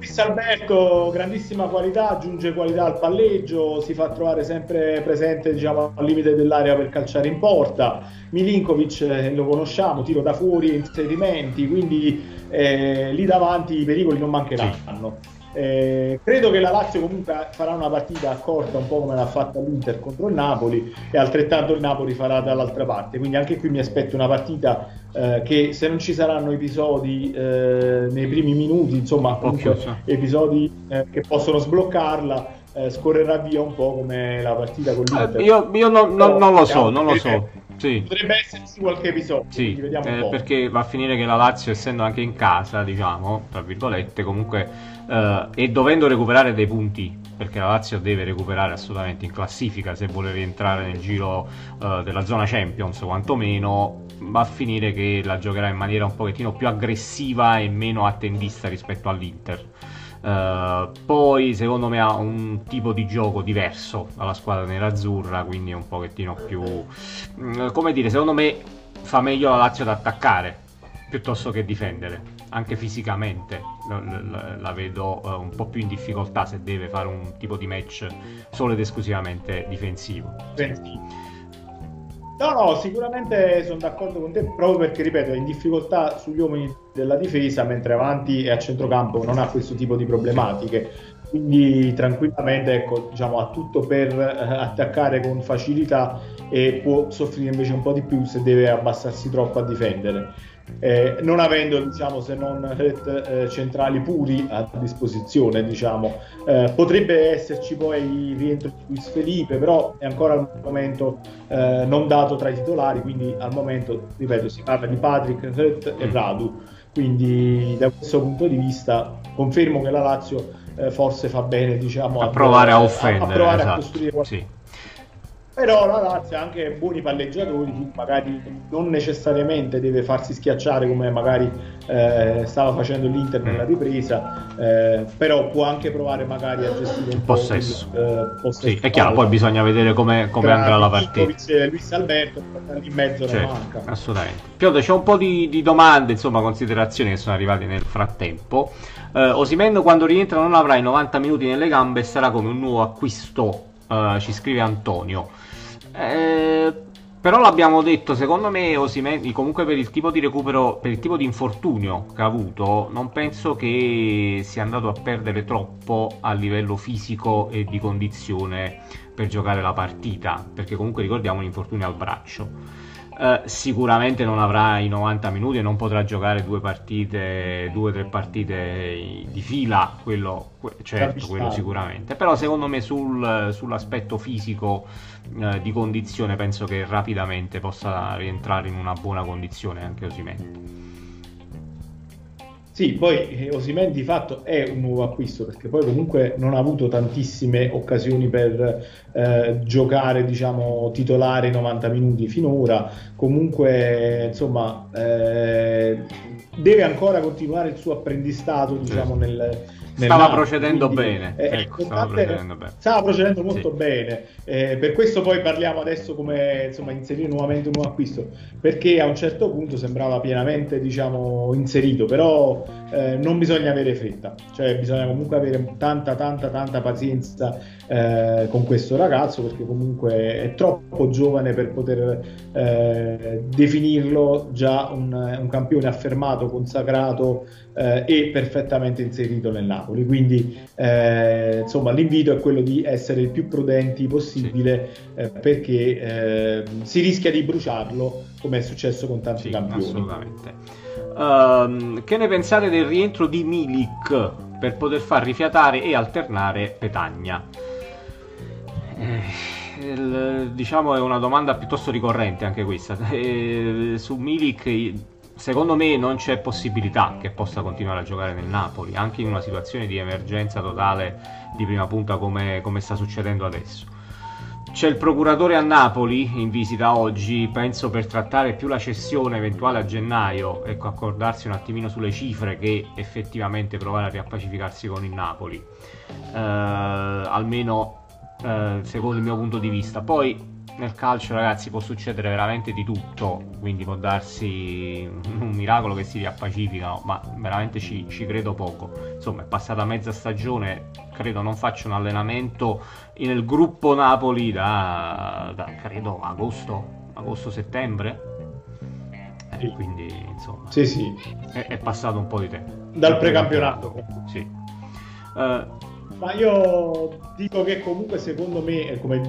Luis Alberto, grandissima qualità, aggiunge qualità al palleggio, si fa trovare sempre presente diciamo, al limite dell'area per calciare in porta. Milinkovic eh, lo conosciamo, tiro da fuori, inserimenti, quindi eh, lì davanti i pericoli non mancheranno. Sì. Eh, credo che la Lazio comunque farà una partita accorta un po' come l'ha fatta l'Inter contro il Napoli e altrettanto il Napoli farà dall'altra parte. Quindi anche qui mi aspetto una partita eh, che se non ci saranno episodi eh, nei primi minuti insomma comunque episodi eh, che possono sbloccarla eh, scorrerà via un po' come la partita con l'Inter. io, io non, non, non lo so non lo so sì. Potrebbe esserci qualche episodio. Sì, eh, perché va a finire che la Lazio, essendo anche in casa, diciamo, tra virgolette, comunque, eh, e dovendo recuperare dei punti, perché la Lazio deve recuperare assolutamente in classifica se vuole rientrare nel giro eh, della zona Champions, quantomeno, va a finire che la giocherà in maniera un pochettino più aggressiva e meno attendista rispetto all'Inter. Uh, poi secondo me ha un tipo di gioco diverso dalla squadra nerazzurra, quindi è un pochettino più... Mm, come dire, secondo me fa meglio la Lazio ad attaccare piuttosto che difendere, anche fisicamente la, la, la vedo uh, un po' più in difficoltà se deve fare un tipo di match solo ed esclusivamente difensivo. Sì. No, no, sicuramente sono d'accordo con te, proprio perché, ripeto, è in difficoltà sugli uomini della difesa, mentre avanti e a centrocampo non ha questo tipo di problematiche. Quindi tranquillamente ecco, diciamo, ha tutto per eh, attaccare con facilità e può soffrire invece un po' di più se deve abbassarsi troppo a difendere eh, non avendo diciamo, se non eh, centrali puri a disposizione. Diciamo. Eh, potrebbe esserci poi il rientro di Luis Felipe, però è ancora al momento eh, non dato tra i titolari, quindi al momento, ripeto, si parla di Patrick Ret e mm. Radu. Quindi da questo punto di vista confermo che la Lazio eh, forse fa bene diciamo, a, a, provare a offendere, a, a provare esatto. a costruire qualcosa. Sì però la Lazio ha anche buoni palleggiatori, magari non necessariamente deve farsi schiacciare come magari eh, stava facendo l'Inter nella mm. ripresa, eh, però può anche provare magari a gestire un possesso. Po il, eh, possesso sì, è chiaro, poi bisogna vedere come, come andrà la partita. Luis Alberto, in mezzo certo, manca. Assolutamente. Piotr, c'è un po' di, di, domande, insomma, considerazioni che sono arrivate nel frattempo. Eh, Osimendo quando rientra non avrà i 90 minuti nelle gambe e sarà come un nuovo acquisto, uh, ci scrive Antonio. Eh, Però l'abbiamo detto, secondo me Osimendi, comunque per il tipo di recupero, per il tipo di infortunio che ha avuto, non penso che sia andato a perdere troppo a livello fisico e di condizione per giocare la partita, perché comunque ricordiamo un infortunio al braccio. Uh, sicuramente non avrà i 90 minuti e non potrà giocare due partite, due o tre partite di fila, quello, certo, quello sicuramente. Però secondo me sul, sull'aspetto fisico uh, di condizione penso che rapidamente possa rientrare in una buona condizione anche Osimendi. Sì, poi eh, Osimen di fatto è un nuovo acquisto perché poi comunque non ha avuto tantissime occasioni per eh, giocare, diciamo, titolare 90 minuti finora. Comunque, insomma, eh, deve ancora continuare il suo apprendistato, diciamo, nel, Stava procedendo, quindi, bene. Eh, ecco, stava procedendo bene. Stava procedendo molto sì. bene. Eh, per questo poi parliamo adesso come insomma, inserire nuovamente un nuovo acquisto, perché a un certo punto sembrava pienamente diciamo, inserito, però eh, non bisogna avere fretta, cioè bisogna comunque avere tanta, tanta, tanta pazienza eh, con questo ragazzo, perché comunque è troppo giovane per poter eh, definirlo già un, un campione affermato, consacrato eh, e perfettamente inserito nel Napoli. Quindi eh, insomma l'invito è quello di essere il più prudenti possibile sì. eh, perché eh, si rischia di bruciarlo come è successo con tanti sì, campioni. Assolutamente. Uh, che ne pensate del rientro di Milik per poter far rifiatare e alternare Petagna? Eh, diciamo è una domanda piuttosto ricorrente anche questa. Eh, su Milik secondo me non c'è possibilità che possa continuare a giocare nel Napoli, anche in una situazione di emergenza totale di prima punta come, come sta succedendo adesso. C'è il procuratore a Napoli in visita oggi, penso per trattare più la cessione eventuale a gennaio, ecco, accordarsi un attimino sulle cifre che effettivamente provare a riappacificarsi con il Napoli, eh, almeno eh, secondo il mio punto di vista. Poi nel calcio, ragazzi, può succedere veramente di tutto. Quindi può darsi un miracolo che si riappacificano, ma veramente ci, ci credo poco. Insomma, è passata mezza stagione, credo non faccia un allenamento nel gruppo Napoli da, da credo agosto, agosto-settembre. Eh, quindi insomma, sì, sì. È, è, passato un po' di tempo. Dal precampionato. Sì. Uh, ma io dico che comunque secondo me, come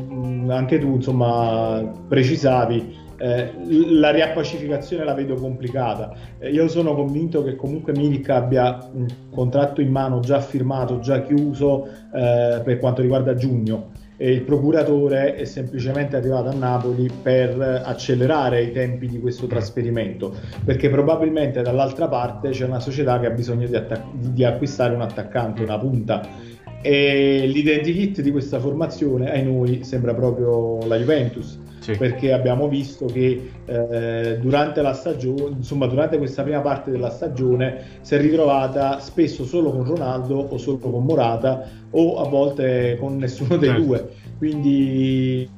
anche tu insomma precisavi, eh, la riappacificazione la vedo complicata. Eh, io sono convinto che comunque Milik abbia un contratto in mano già firmato, già chiuso eh, per quanto riguarda giugno e il procuratore è semplicemente arrivato a Napoli per accelerare i tempi di questo trasferimento perché probabilmente dall'altra parte c'è una società che ha bisogno di, attac- di acquistare un attaccante, una punta e l'identikit di questa formazione ai noi sembra proprio la Juventus. Sì. Perché abbiamo visto che eh, durante la stagione, insomma, durante questa prima parte della stagione si è ritrovata spesso solo con Ronaldo o solo con Morata o a volte con nessuno dei certo. due. Quindi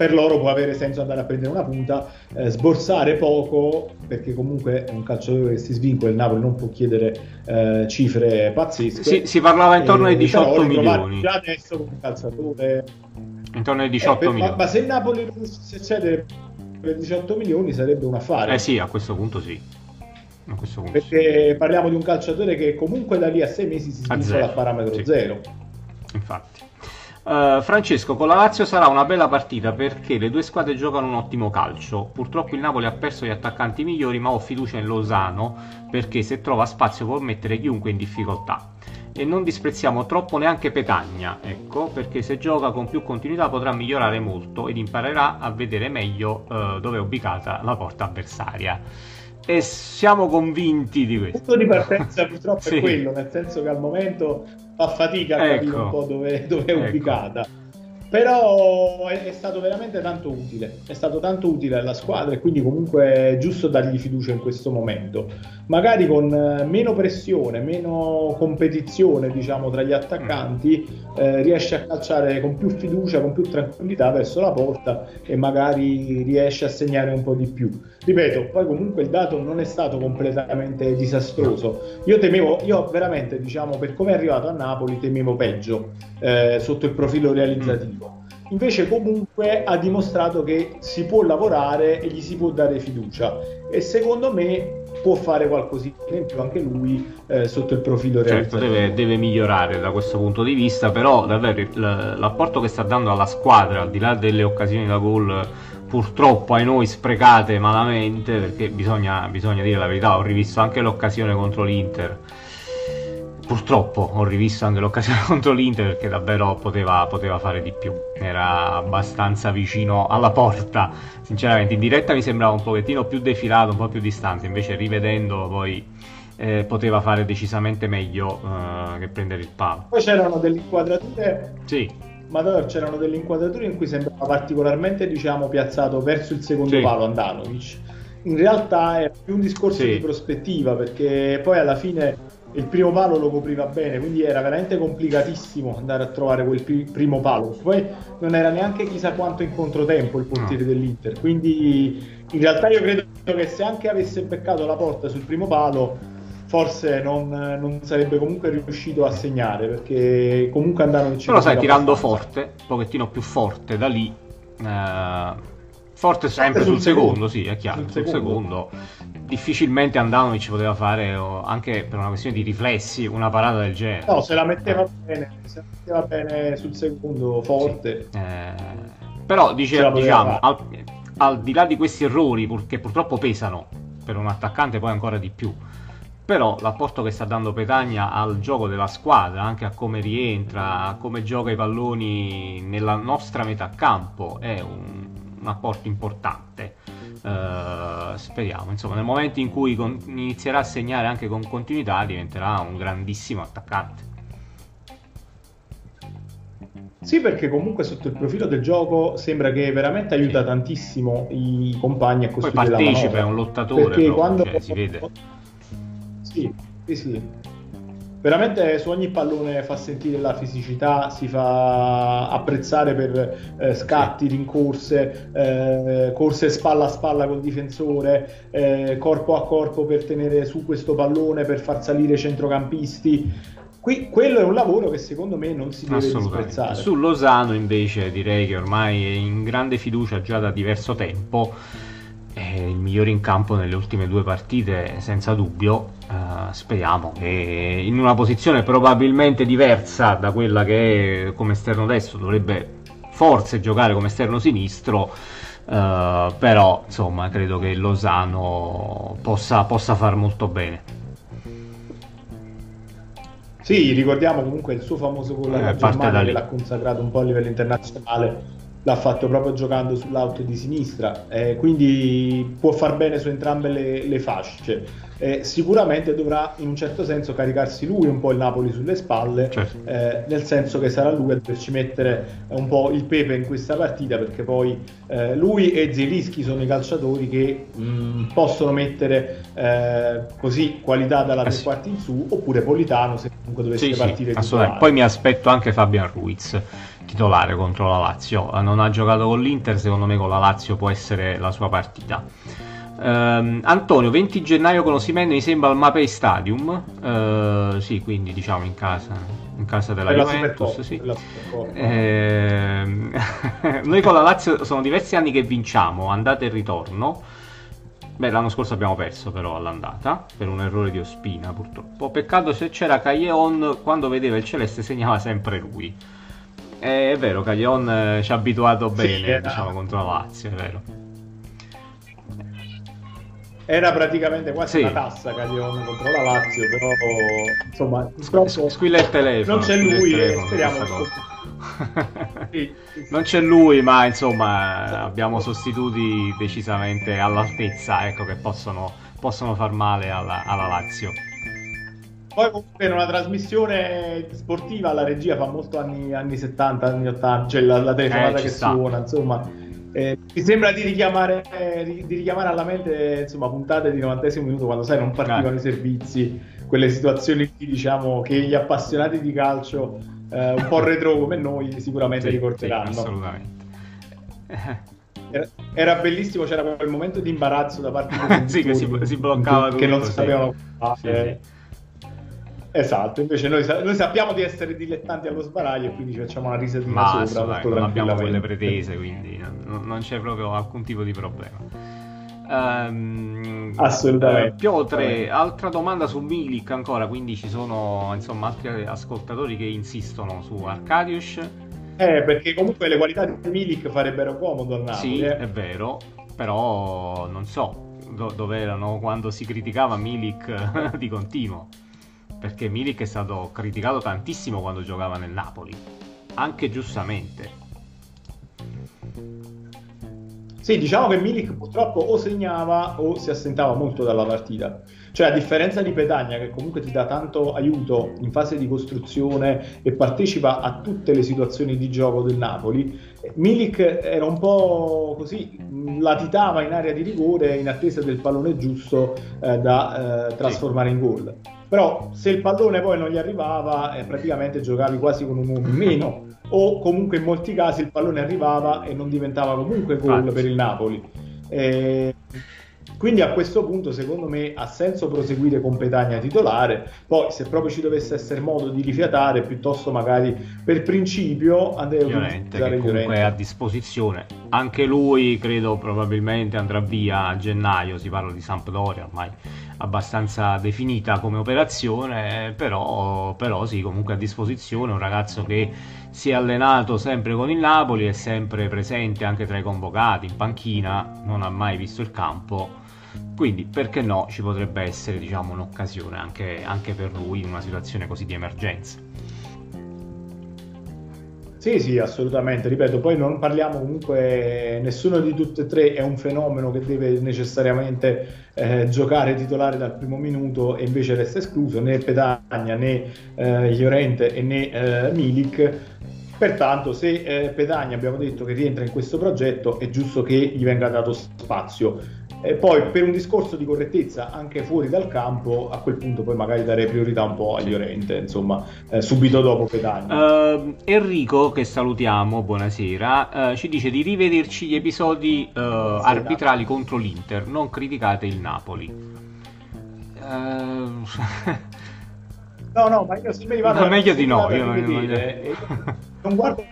per loro può avere senso andare a prendere una punta, eh, sborsare poco, perché comunque è un calciatore che si svincola, il Napoli non può chiedere eh, cifre pazzesche. Sì, si parlava intorno ai 18 milioni. Già adesso con un calciatore... Intorno ai 18 eh, per, milioni. Ma, ma, se il Napoli a cedere per 18 milioni sarebbe un affare. Eh sì, a questo punto sì. Questo punto perché sì. parliamo di un calciatore che comunque da lì a sei mesi si svincola a, a parametro sì. zero. Infatti. Uh, Francesco, con la Lazio sarà una bella partita perché le due squadre giocano un ottimo calcio. Purtroppo il Napoli ha perso gli attaccanti migliori, ma ho fiducia in Lozano perché se trova spazio può mettere chiunque in difficoltà. E non disprezziamo troppo neanche Petagna, ecco, perché se gioca con più continuità potrà migliorare molto ed imparerà a vedere meglio uh, dove è ubicata la porta avversaria e siamo convinti di questo. Il punto di partenza purtroppo [laughs] sì. è quello, nel senso che al momento fa fatica a capire ecco. un po' dove, dove è ecco. ubicata però è, è, stato veramente tanto utile, è stato tanto utile alla squadra e quindi comunque è giusto dargli fiducia in questo momento. Magari con eh, meno pressione, meno competizione diciamo tra gli attaccanti, eh, riesce a calciare con più fiducia, con più tranquillità verso la porta e magari riesce a segnare un po' di più. Ripeto, poi comunque il dato non è stato completamente disastroso. Io temevo, io veramente diciamo per come è arrivato a Napoli temevo peggio eh, sotto il profilo realizzativo invece comunque ha dimostrato che si può lavorare e gli si può dare fiducia. E secondo me può fare qualcosina in più anche lui eh, sotto il profilo certo deve, deve, migliorare da questo punto di vista però davvero l'apporto che sta dando alla squadra al di là delle occasioni da gol purtroppo ai noi sprecate malamente perché bisogna, bisogna dire la verità ho rivisto anche l'occasione contro l'Inter purtroppo ho rivisto anche l'occasione [laughs] contro l'Inter perché davvero poteva, poteva, fare di più era abbastanza vicino alla porta sinceramente in diretta mi sembrava un pochettino più defilato un po' più distante invece rivedendo poi eh, poteva fare decisamente meglio eh, che prendere il palo poi c'erano delle inquadrature sì ma c'erano delle inquadrature in cui sembrava particolarmente diciamo, piazzato verso il secondo sì. palo Andanovic. In realtà è più un discorso sì. di prospettiva perché poi alla fine il primo palo lo copriva bene, quindi era veramente complicatissimo andare a trovare quel primo palo. Poi non era neanche chissà quanto in controtempo il portiere no. dell'Inter, quindi in realtà io credo che se anche avesse beccato la porta sul primo palo forse non, non, sarebbe comunque riuscito a segnare perché comunque andavano in però sai tirando forte un pochettino più forte da lì eh, forte sempre sul, sul secondo, secondo, sì è chiaro sul, sul secondo. secondo. Difficilmente Andanovic poteva fare anche per una questione di riflessi una parata del genere no se la metteva bene se la metteva bene sul secondo forte sì. eh, però dice, diciamo al, al di là di questi errori che purtroppo pesano per un attaccante poi ancora di più però l'apporto che sta dando Petagna al gioco della squadra, anche a come rientra, a come gioca i palloni nella nostra metà campo, è un, un apporto importante. Uh, speriamo, insomma, nel momento in cui con- inizierà a segnare anche con continuità, diventerà un grandissimo attaccante. Sì, perché comunque sotto il profilo del gioco sembra che veramente aiuta tantissimo i compagni a costruire Poi partecipa, è un lottatore, perché proprio, quando cioè, si vede sì, sì, sì. Veramente su ogni pallone fa sentire la fisicità, si fa apprezzare per eh, scatti, rincorse, eh, corse spalla a spalla col difensore, eh, corpo a corpo per tenere su questo pallone, per far salire i centrocampisti. Qui, quello è un lavoro che secondo me non si deve disprezzare. Su Lozano invece direi che ormai è in grande fiducia già da diverso tempo è il migliore in campo nelle ultime due partite senza dubbio uh, speriamo. Che in una posizione probabilmente diversa da quella che è come esterno destro dovrebbe forse giocare come esterno sinistro uh, però insomma credo che Lozano possa, possa far molto bene. Sì, ricordiamo comunque il suo famoso gol eh, che l'ha consacrato un po' a livello internazionale l'ha fatto proprio giocando sull'auto di sinistra, eh, quindi può far bene su entrambe le, le fasce. Eh, sicuramente dovrà in un certo senso caricarsi lui un po' il Napoli sulle spalle, certo. eh, nel senso che sarà lui a doverci mettere un po' il pepe in questa partita, perché poi eh, lui e Zelischi sono i calciatori che mh, mm, possono mettere eh, così qualità dalla tre quarti in su, oppure Politano se comunque dovesse sì, partire sì, Poi mi aspetto anche Fabian Ruiz titolare contro la Lazio. Eh, non ha giocato con l'Inter, secondo me con la Lazio può essere la sua partita. Uh, Antonio, 20 gennaio con Osimene mi sembra al Mapei Stadium. Uh, sì, quindi diciamo in casa, in casa della Juventus. Sì. Eh, [laughs] noi con la Lazio sono diversi anni che vinciamo, andata e ritorno. Beh, l'anno scorso abbiamo perso però all'andata per un errore di Ospina purtroppo. Peccato se c'era Caglion quando vedeva il Celeste segnava sempre lui. Eh, è vero, Caglion eh, ci ha abituato bene, sì, era... diciamo, contro la Lazio, è vero. Era praticamente quasi sì. una tassa Caglion contro la Lazio, però insomma, purtroppo squilla il telefono. Non c'è lui e speriamo [laughs] sì, sì, Non c'è lui, ma insomma, abbiamo sostituti decisamente all'altezza, ecco, che possono, possono far male alla, alla Lazio. Poi comunque in una trasmissione sportiva la regia fa molto anni, anni 70, anni 80, cioè la, la telefonata eh, che sta. suona, insomma. Eh, mi sembra di richiamare, eh, di, richiamare, alla mente insomma, puntate di 90 minuto quando sai non partivano eh. i servizi, quelle situazioni diciamo, che gli appassionati di calcio eh, un po' retro come noi sicuramente sì, ricorderanno. Sì, assolutamente. [laughs] Era, era, bellissimo, c'era quel momento di imbarazzo da parte [laughs] di sì, che si, si bloccava che non sapevano fare. Sì, Esatto, invece noi, noi, sappiamo di essere dilettanti allo sbaraglio e quindi ci facciamo una risatina Ma sopra. Dai, non abbiamo quelle pretese, quindi non, non, c'è proprio alcun tipo di problema. Um, Assolutamente. Eh, Piotre, altra domanda su Milik ancora, quindi ci sono insomma altri ascoltatori che insistono su Arcadius. Eh, perché comunque le qualità di Milik farebbero comodo al Napoli. Sì, eh. è vero, però non so do- dove erano quando si criticava Milik [laughs] di continuo perché Milik è stato criticato tantissimo quando giocava nel Napoli, anche giustamente. Sì, diciamo che Milik purtroppo o segnava o si assentava molto dalla partita. Cioè, a differenza di Petagna, che comunque ti dà tanto aiuto in fase di costruzione e partecipa a tutte le situazioni di gioco del Napoli, Milik era un po' così, latitava in area di rigore in attesa del pallone giusto eh, da eh, trasformare sì. in gol. Però se il pallone poi non gli arrivava eh, praticamente giocavi quasi con un uomo in meno. O comunque in molti casi il pallone arrivava e non diventava comunque gol per il Napoli. Eh, quindi a questo punto secondo me ha senso proseguire con Petagna titolare. Poi se proprio ci dovesse essere modo di rifiatare piuttosto magari per principio andrei a utilizzare che comunque è a disposizione. Anche lui credo probabilmente andrà via a gennaio si parla di Sampdoria ormai abbastanza definita come operazione, però, però sì, comunque a disposizione, un ragazzo che si è allenato sempre con il Napoli, è sempre presente anche tra i convocati, in panchina, non ha mai visto il campo, quindi perché no, ci potrebbe essere diciamo, un'occasione anche, anche per lui in una situazione così di emergenza. Sì, sì, assolutamente. Ripeto, poi non parliamo comunque, nessuno di tutte e tre è un fenomeno che deve necessariamente eh, giocare titolare dal primo minuto e invece resta escluso né Petagna né eh, Llorente né eh, Milik. Pertanto, se eh, Petagna abbiamo detto che rientra in questo progetto, è giusto che gli venga dato spazio. E poi per un discorso di correttezza anche fuori dal campo, a quel punto poi magari darei priorità un po' agli Orente, insomma, eh, subito dopo Petagna. Uh, Enrico, che salutiamo, buonasera, uh, ci dice di rivederci gli episodi uh, arbitrali contro l'Inter, non criticate il Napoli. [laughs] no, no, ma io se mi vado... No, meglio di no, io non, vedere, non guardo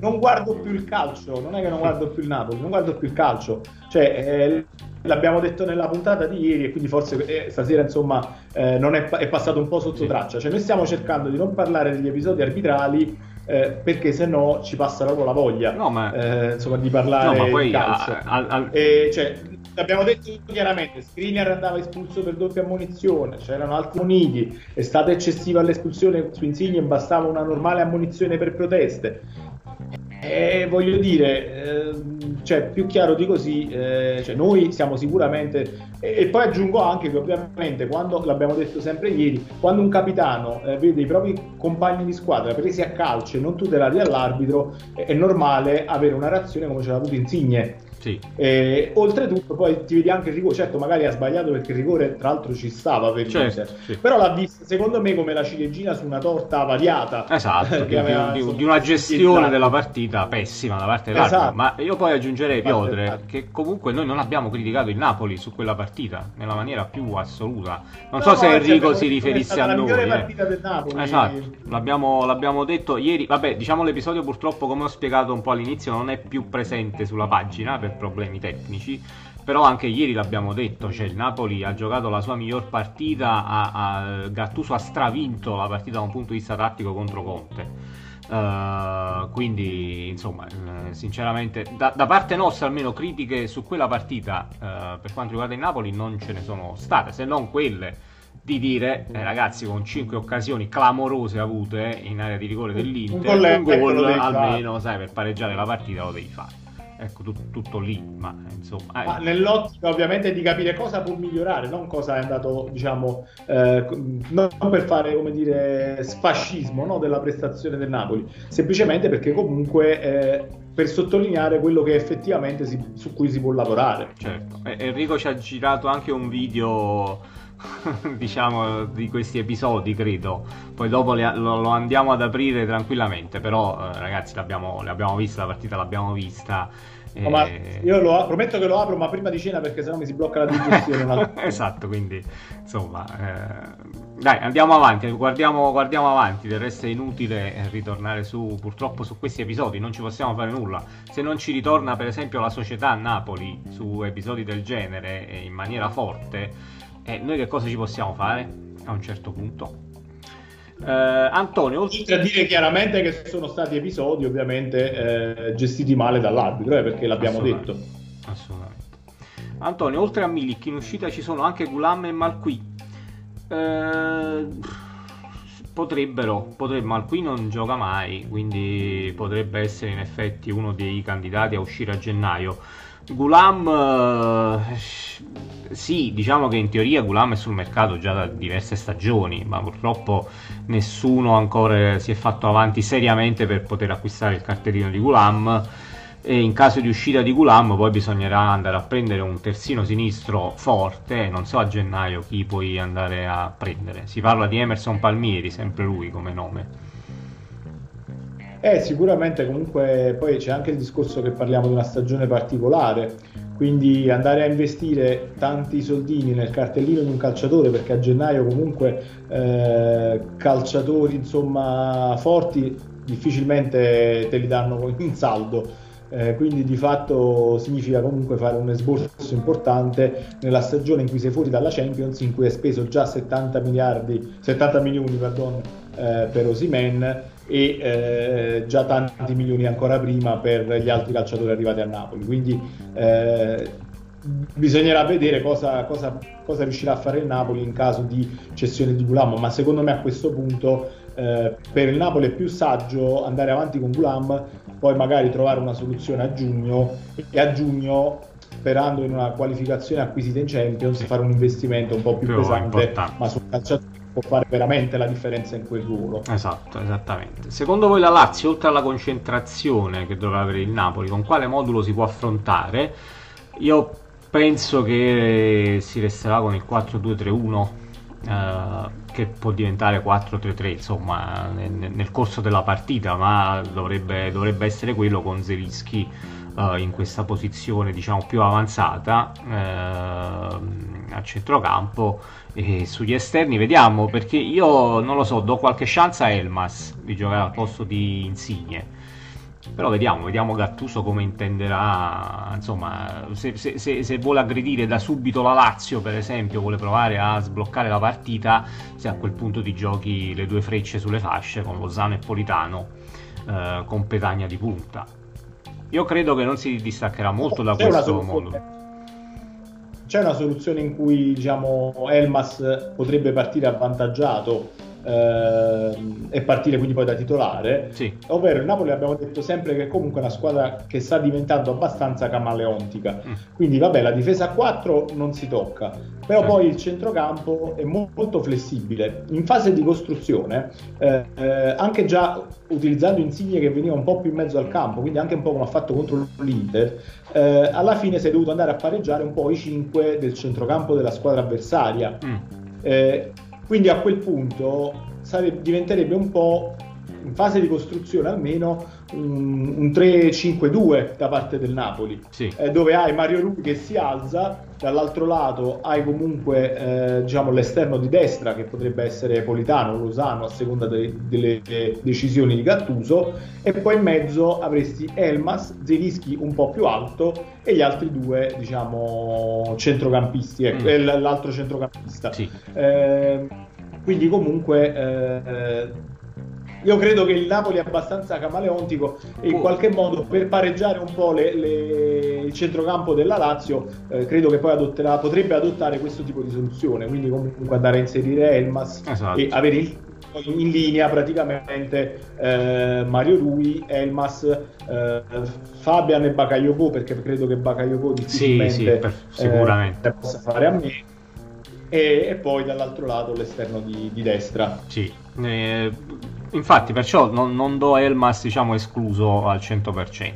non guardo più il calcio, non è che non guardo più il Napoli, non guardo più il calcio. Cioè, eh, l'abbiamo detto nella puntata di ieri e quindi forse eh, stasera insomma eh, non è, è, passato un po' sotto traccia. Cioè noi stiamo cercando di non parlare degli episodi arbitrali eh, perché se no ci passa proprio la voglia no, ma... Eh, insomma, di parlare no, di calcio. A, a, a... E, cioè, l'abbiamo detto chiaramente, Skriniar andava espulso per doppia ammonizione, c'erano altri uniti, è stata eccessiva l'espulsione su Insigne, bastava una normale ammonizione per proteste. E voglio dire, eh, cioè, più chiaro di così, eh, cioè, noi siamo sicuramente, e, e, poi aggiungo anche che ovviamente quando, l'abbiamo detto sempre ieri, quando un capitano eh, vede i propri compagni di squadra presi a calcio e non tutelati all'arbitro, è normale avere una reazione come ce l'ha avuto Insigne sì. E, oltretutto, poi ti vedi anche il rigore. Certo, magari ha sbagliato perché il rigore, tra l'altro, ci stava per certo, sì. però l'ha vista secondo me come la ciliegina su una torta variata. Esatto, [laughs] di, di, di, una gestione della partita pessima da parte dell'arbitro. Esatto. Ma io poi aggiungerei, Piotre, esatto. che comunque noi non abbiamo criticato il Napoli su quella partita nella maniera più assoluta. Non no, so se Enrico si riferisse a noi. Eh. partita del Napoli. Esatto, l'abbiamo, l'abbiamo detto ieri. Vabbè, diciamo l'episodio purtroppo, come ho spiegato un po' all'inizio, non è più presente sulla pagina per problemi tecnici. Però anche ieri l'abbiamo detto, cioè il Napoli ha giocato la sua miglior partita, a, a, Gattuso ha stravinto la partita da un punto di vista tattico contro Conte. Uh, quindi insomma uh, sinceramente da, da, parte nostra almeno critiche su quella partita uh, per quanto riguarda il Napoli non ce ne sono state se non quelle di dire eh, ragazzi con 5 occasioni clamorose avute in area di rigore dell'Inter un, un gol almeno sai per pareggiare la partita lo devi fare ecco tutto, tutto lì ma insomma eh. ma nell'ottica ovviamente di capire cosa può migliorare non cosa è andato diciamo eh, non per fare come dire sfascismo no, della prestazione del Napoli semplicemente perché comunque eh, per sottolineare quello che effettivamente si, su cui si può lavorare certo Enrico ci ha girato anche un video [laughs] diciamo di questi episodi credo poi dopo le, lo, lo, andiamo ad aprire tranquillamente però eh, ragazzi l'abbiamo, l'abbiamo vista la partita l'abbiamo vista No, ma io lo, prometto che lo apro, ma prima di cena perché sennò mi si blocca la digestione. [laughs] esatto, quindi insomma, eh, dai, andiamo avanti, guardiamo, guardiamo, avanti. Del resto è inutile ritornare su, purtroppo, su questi episodi, non ci possiamo fare nulla. Se non ci ritorna, per esempio, la società Napoli su episodi del genere in maniera forte, eh, noi che cosa ci possiamo fare a un certo punto? Eh, Antonio, oltre a dire chiaramente che sono stati episodi ovviamente eh, gestiti male dall'arbitro, eh, perché l'abbiamo assolutamente, detto. Assolutamente. Antonio, oltre a Milik in uscita ci sono anche Gulam e Malqui. Eh, potrebbero, potrebbe, Malqui non gioca mai, quindi potrebbe essere in effetti uno dei candidati a uscire a gennaio. Gulam, eh, sì, diciamo che in teoria Gulam è sul mercato già da diverse stagioni, ma purtroppo nessuno ancora si è fatto avanti seriamente per poter acquistare il cartellino di Gulam. E in caso di uscita di Gulam poi bisognerà andare a prendere un terzino sinistro forte, non so a gennaio chi puoi andare a prendere. Si parla di Emerson Palmieri, sempre lui come nome. Eh, sicuramente comunque poi c'è anche il discorso che parliamo di una stagione particolare, quindi andare a investire tanti soldini nel cartellino di un calciatore perché a gennaio comunque eh, calciatori insomma forti difficilmente te li danno in saldo. Eh, quindi di fatto significa comunque fare un esborso importante nella stagione in cui sei fuori dalla Champions, in cui hai speso già 70 miliardi, 70 milioni pardon, eh, per Osimen e eh, già tanti milioni ancora prima per gli altri calciatori arrivati a Napoli. Quindi eh, bisognerà vedere cosa, cosa, cosa, riuscirà a fare il Napoli in caso di cessione di Gulam, ma secondo me a questo punto eh, per il Napoli è più saggio andare avanti con Gulam, poi magari trovare una soluzione a giugno e a giugno sperando in una qualificazione acquisita in Champions fare un investimento un po' più, più pesante ma sul calciatore può fare veramente la differenza in quel ruolo. Esatto, esattamente. Secondo voi la Lazio, oltre alla concentrazione che dovrà avere il Napoli, con quale modulo si può affrontare? Io penso che si resterà con il 4-2-3-1. Eh, che può diventare 4-3-3 insomma nel, nel, corso della partita ma dovrebbe, dovrebbe essere quello con Zelischi eh, in questa posizione diciamo più avanzata eh, a centrocampo e sugli esterni vediamo perché io non lo so do qualche chance a Elmas di giocare al posto di Insigne. Però vediamo, vediamo Gattuso come intenderà insomma se, se, se, se, vuole aggredire da subito la Lazio per esempio vuole provare a sbloccare la partita se a quel punto ti giochi le due frecce sulle fasce con Lozano e Politano eh, con Petagna di punta. Io credo che non si distaccherà molto da questo mondo. C'è una soluzione in cui diciamo, Elmas potrebbe partire avvantaggiato eh, e partire quindi poi da titolare. Sì. Ovvero il Napoli abbiamo detto sempre che comunque è una squadra che sta diventando abbastanza camaleontica. Mm. Quindi vabbè, la difesa a 4 non si tocca, però poi il centrocampo è molto flessibile. In fase di costruzione, eh, eh, anche già utilizzando Insigne che veniva un po' più in mezzo al campo, quindi anche un po' come ha fatto contro l'Inter, eh, alla fine sei dovuto andare a pareggiare un po' i 5 del centrocampo della squadra avversaria. Mm. Eh, quindi a quel punto sare- diventerebbe un po' in fase di costruzione almeno un, un 3-5-2 da parte del Napoli, sì. eh, dove hai Mario Rui che si alza, dall'altro lato hai comunque eh, diciamo, l'esterno di destra che potrebbe essere Politano o Lozano a seconda de- delle decisioni di Gattuso e poi in mezzo avresti Elmas, Zelischi un po' più alto e gli altri due diciamo centrocampisti, ecco, mm. l'altro centrocampista. Sì. Eh, quindi comunque eh, io credo che il Napoli è abbastanza camaleontico e in oh. qualche modo per pareggiare un po' le, le, il centrocampo della Lazio eh, credo che poi adotterà, potrebbe adottare questo tipo di soluzione, quindi comunque andare a inserire Elmas esatto. e avere il, in linea praticamente eh, Mario Rui, Elmas, eh, Fabian e Bakayoko perché credo che Bakayoko difficilmente sì, sì, per, sicuramente. Eh, possa fare a me e, e, poi dall'altro lato l'esterno di, di destra. Sì, eh, infatti perciò non, non, do Elmas diciamo escluso al 100%.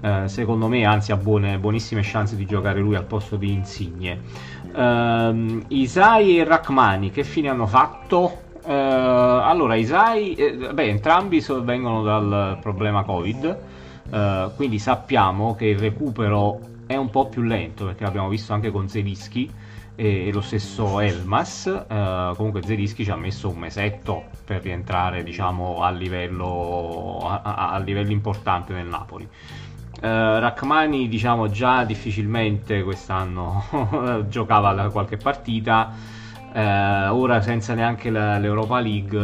Eh, secondo me anzi ha buone, buonissime chance di giocare lui al posto di Insigne. Eh, Isai e Rachmani che fine hanno fatto? Uh, allora, Isai, eh, beh, entrambi vengono dal problema Covid. Uh, quindi sappiamo che il recupero è un po' più lento perché l'abbiamo visto anche con Zelischi e, lo stesso Elmas. Uh, comunque Zelischi ci ha messo un mesetto per rientrare diciamo, a, livello, a, a, livello importante nel Napoli. Uh, Rachmani diciamo già difficilmente quest'anno [laughs] giocava qualche partita uh, ora senza neanche la, l'Europa League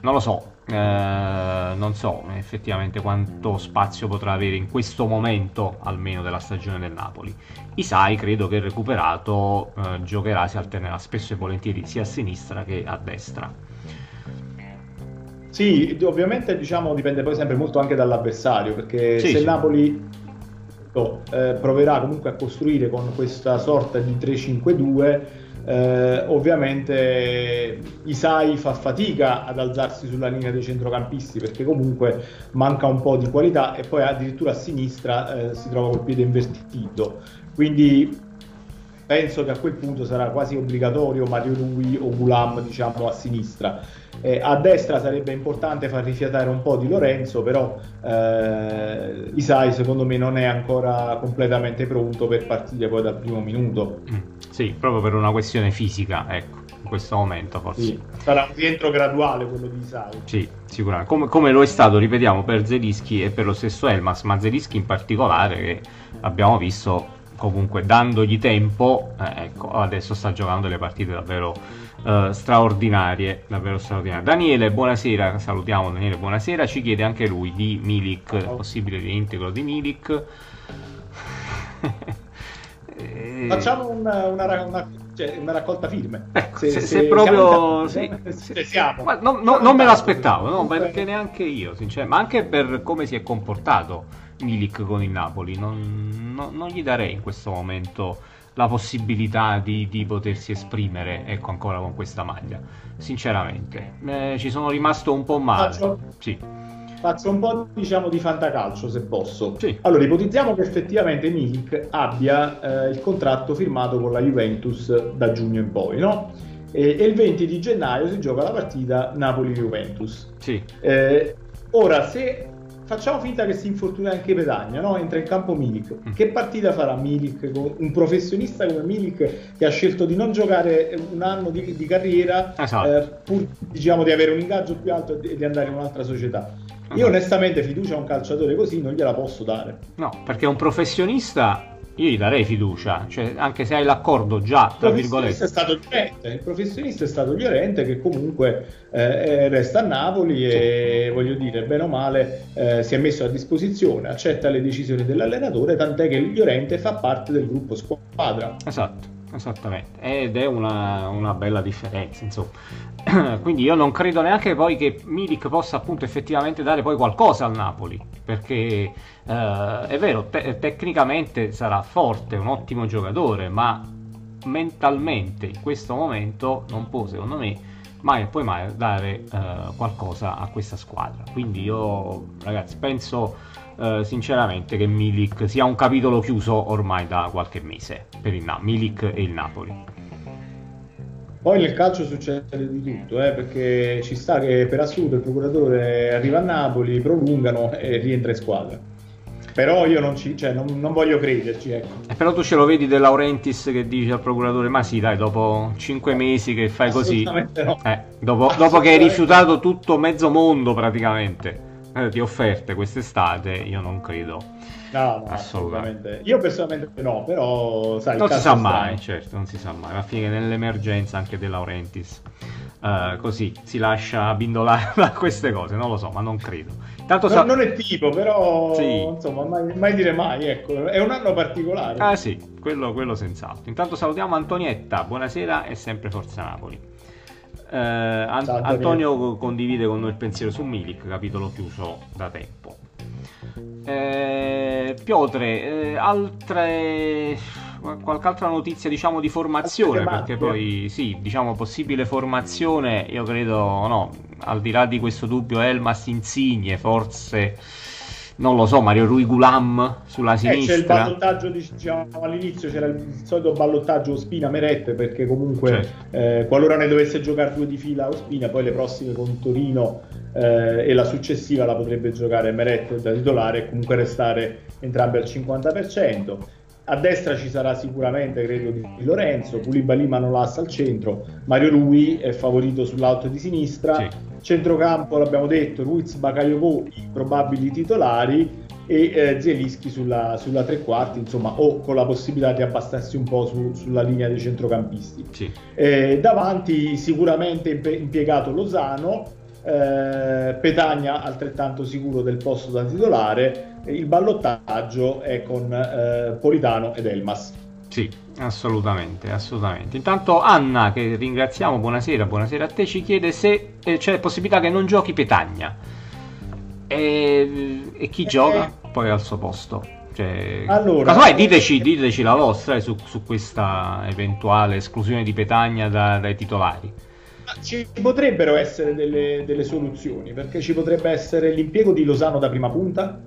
non lo so uh, non so effettivamente quanto spazio potrà avere in questo momento almeno della stagione del Napoli Isai credo che recuperato giocherà si alternerà spesso e volentieri sia a sinistra che a destra sì, ovviamente diciamo, dipende poi sempre molto anche dall'avversario, perché sì, se sì. Napoli eh, proverà comunque a costruire con questa sorta di 3-5-2, eh, ovviamente Isai fa fatica ad alzarsi sulla linea dei centrocampisti perché comunque manca un po' di qualità e poi addirittura a sinistra eh, si trova col piede invertito. Quindi penso che a quel punto sarà quasi obbligatorio Mario Rui o Gulam diciamo a sinistra eh, a destra sarebbe importante far rifiatare un po' di Lorenzo, però eh, Isai secondo me non è ancora completamente pronto per partire poi dal primo minuto. Sì, proprio per una questione fisica, ecco, in questo momento forse. Sì, sarà un rientro graduale quello di Isai. Sì, sicuramente. Come, come, lo è stato, ripetiamo, per Zelischi e per lo stesso Elmas, ma Zelischi in particolare che abbiamo visto comunque dandogli tempo, eh, ecco, adesso sta giocando le partite davvero uh, straordinarie, davvero straordinarie. Daniele, buonasera, salutiamo Daniele, buonasera, ci chiede anche lui di Milik, oh. possibile reintegro di Milik. [laughs] Facciamo una, una, una, cioè una, raccolta firme. Ecco, se, se, se, se proprio siamo, sì, sì. siamo. Ma no, no, non me l'aspettavo, no, perché neanche io, sinceramente, ma anche per come si è comportato Milik con il Napoli. Non, non, non gli darei in questo momento la possibilità di, di, potersi esprimere ecco ancora con questa maglia sinceramente eh, ci sono rimasto un po' male sì. Faccio un po' diciamo di fantacalcio se posso sì. allora ipotizziamo che effettivamente Milik abbia eh, il contratto firmato con la Juventus da giugno in poi no? e, e il 20 di gennaio si gioca la partita Napoli-Juventus sì. eh, ora se facciamo finta che si infortuna anche Petagna, no? entra in campo Milik. Mm. Che partita farà Milik? Un professionista come Milik che ha scelto di non giocare un anno di, di carriera esatto. eh, pur diciamo, di avere un ingaggio più alto e di andare in un'altra società. Io esatto. onestamente fiducia a un calciatore così non gliela posso dare. No, perché un professionista io gli darei fiducia, cioè, anche se hai l'accordo già, tra virgolette. È stato Llorente, il professionista è stato Llorente che comunque eh, eh, resta a Napoli e voglio dire, bene o male, eh, si è messo a disposizione, accetta le decisioni dell'allenatore, tant'è che Llorente fa parte del gruppo squadra. Esatto. Esattamente, ed è una, una bella differenza, insomma. [clears throat] Quindi io non credo neanche poi che Milik possa appunto effettivamente dare poi qualcosa al Napoli, perché eh, è vero, te- tecnicamente sarà forte, un ottimo giocatore, ma mentalmente in questo momento non può, secondo me, mai e poi mai dare eh, qualcosa a questa squadra. Quindi io, ragazzi, penso eh, sinceramente che Milik sia un capitolo chiuso ormai da qualche mese per il Na- Milik e il Napoli. Poi nel calcio succede di tutto, eh, perché ci sta che per assurdo il procuratore arriva a Napoli, prolungano e rientra in squadra. Però io non, ci, cioè, non, non voglio crederci. Ecco. Eh, però tu ce lo vedi De Laurentiis che dice al procuratore: Ma sì, dai, dopo 5 mesi che fai così, no. eh, dopo, dopo che hai rifiutato tutto mezzo mondo praticamente eh, di offerte quest'estate, io non credo. No, no, assolutamente. Io personalmente no, però sai, non si sa mai, certo, non si sa mai. Alla fine nell'emergenza anche De Laurentiis uh, così si lascia bindolare [laughs] da queste cose, non lo so, ma non credo. Tanto sa... non, è tipo, però sì. insomma, mai, mai, dire mai, ecco, è un anno particolare. Ah sì, quello, quello senz'altro. Intanto salutiamo Antonietta, buonasera e sempre Forza Napoli. Eh, An- Antonio. Condivide con noi il pensiero su Milik, capitolo chiuso da tempo. Eh, Piotre, eh, altre qualche altra notizia diciamo di formazione? Perché poi sì diciamo possibile formazione io credo no al di là di questo dubbio Elmas Insigne forse non lo so, Mario Rui Gulam sulla sinistra. Eh, c'è il ballottaggio, diciamo, all'inizio c'era il solito ballottaggio Spina Merette perché comunque certo. eh, qualora ne dovesse giocare due di fila o Spina, poi le prossime con Torino eh, e la successiva la potrebbe giocare Meret da titolare e comunque restare entrambi al 50%. A destra ci sarà sicuramente, credo, di Lorenzo, Pulibali Manolas al centro, Mario Rui è favorito sull'alto di sinistra, sì. Centrocampo l'abbiamo detto, Ruiz, Bakayoko, i probabili titolari e eh, Zielischi sulla, sulla, tre quarti, insomma, o con la possibilità di abbastarsi un po' su, sulla linea dei centrocampisti. Sì. Eh, davanti sicuramente impiegato Lozano, eh, Petagna altrettanto sicuro del posto da titolare, il ballottaggio è con eh, Politano ed Elmas. Sì, assolutamente, assolutamente. Intanto Anna, che ringraziamo, buonasera, buonasera a te, ci chiede se eh, c'è possibilità che non giochi Petagna. E, e chi gioca eh. poi al suo posto? Cioè, allora, casomai diteci, diteci la vostra su, su, questa eventuale esclusione di Petagna da, dai titolari. Ci potrebbero essere delle, delle, soluzioni, perché ci potrebbe essere l'impiego di Losano da prima punta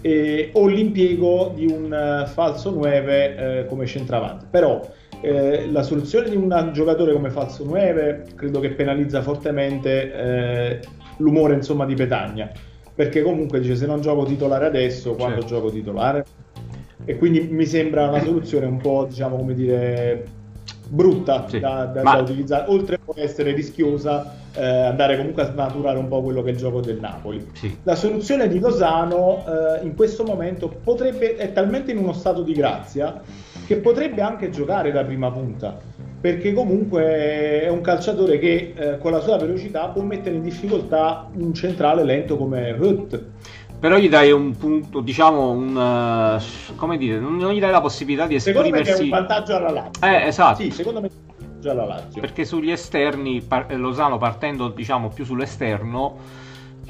eh, o l'impiego di un uh, falso 9 eh, come centravanti. Però eh, la soluzione di un giocatore come falso 9 credo che penalizza fortemente eh, l'umore insomma, di Petagna, perché comunque dice se non gioco titolare adesso, quando certo. gioco titolare? E quindi mi sembra una soluzione un po', diciamo, come dire, brutta sì. da, da, Ma... da, utilizzare, oltre a essere rischiosa, eh, andare comunque a snaturare un po' quello che è il gioco del Napoli. Sì. La soluzione di Lozano eh, in questo momento potrebbe, è talmente in uno stato di grazia che potrebbe anche giocare da prima punta, perché comunque è un calciatore che eh, con la sua velocità può mettere in difficoltà un centrale lento come Rutt però gli dai un punto, diciamo, un, uh, come dire, non, non, gli dai la possibilità di esprimersi. Secondo me è un vantaggio alla Lazio. Eh, esatto. Sì, secondo me è un vantaggio alla Lazio. Perché sugli esterni, par- Lozano partendo, diciamo, più sull'esterno,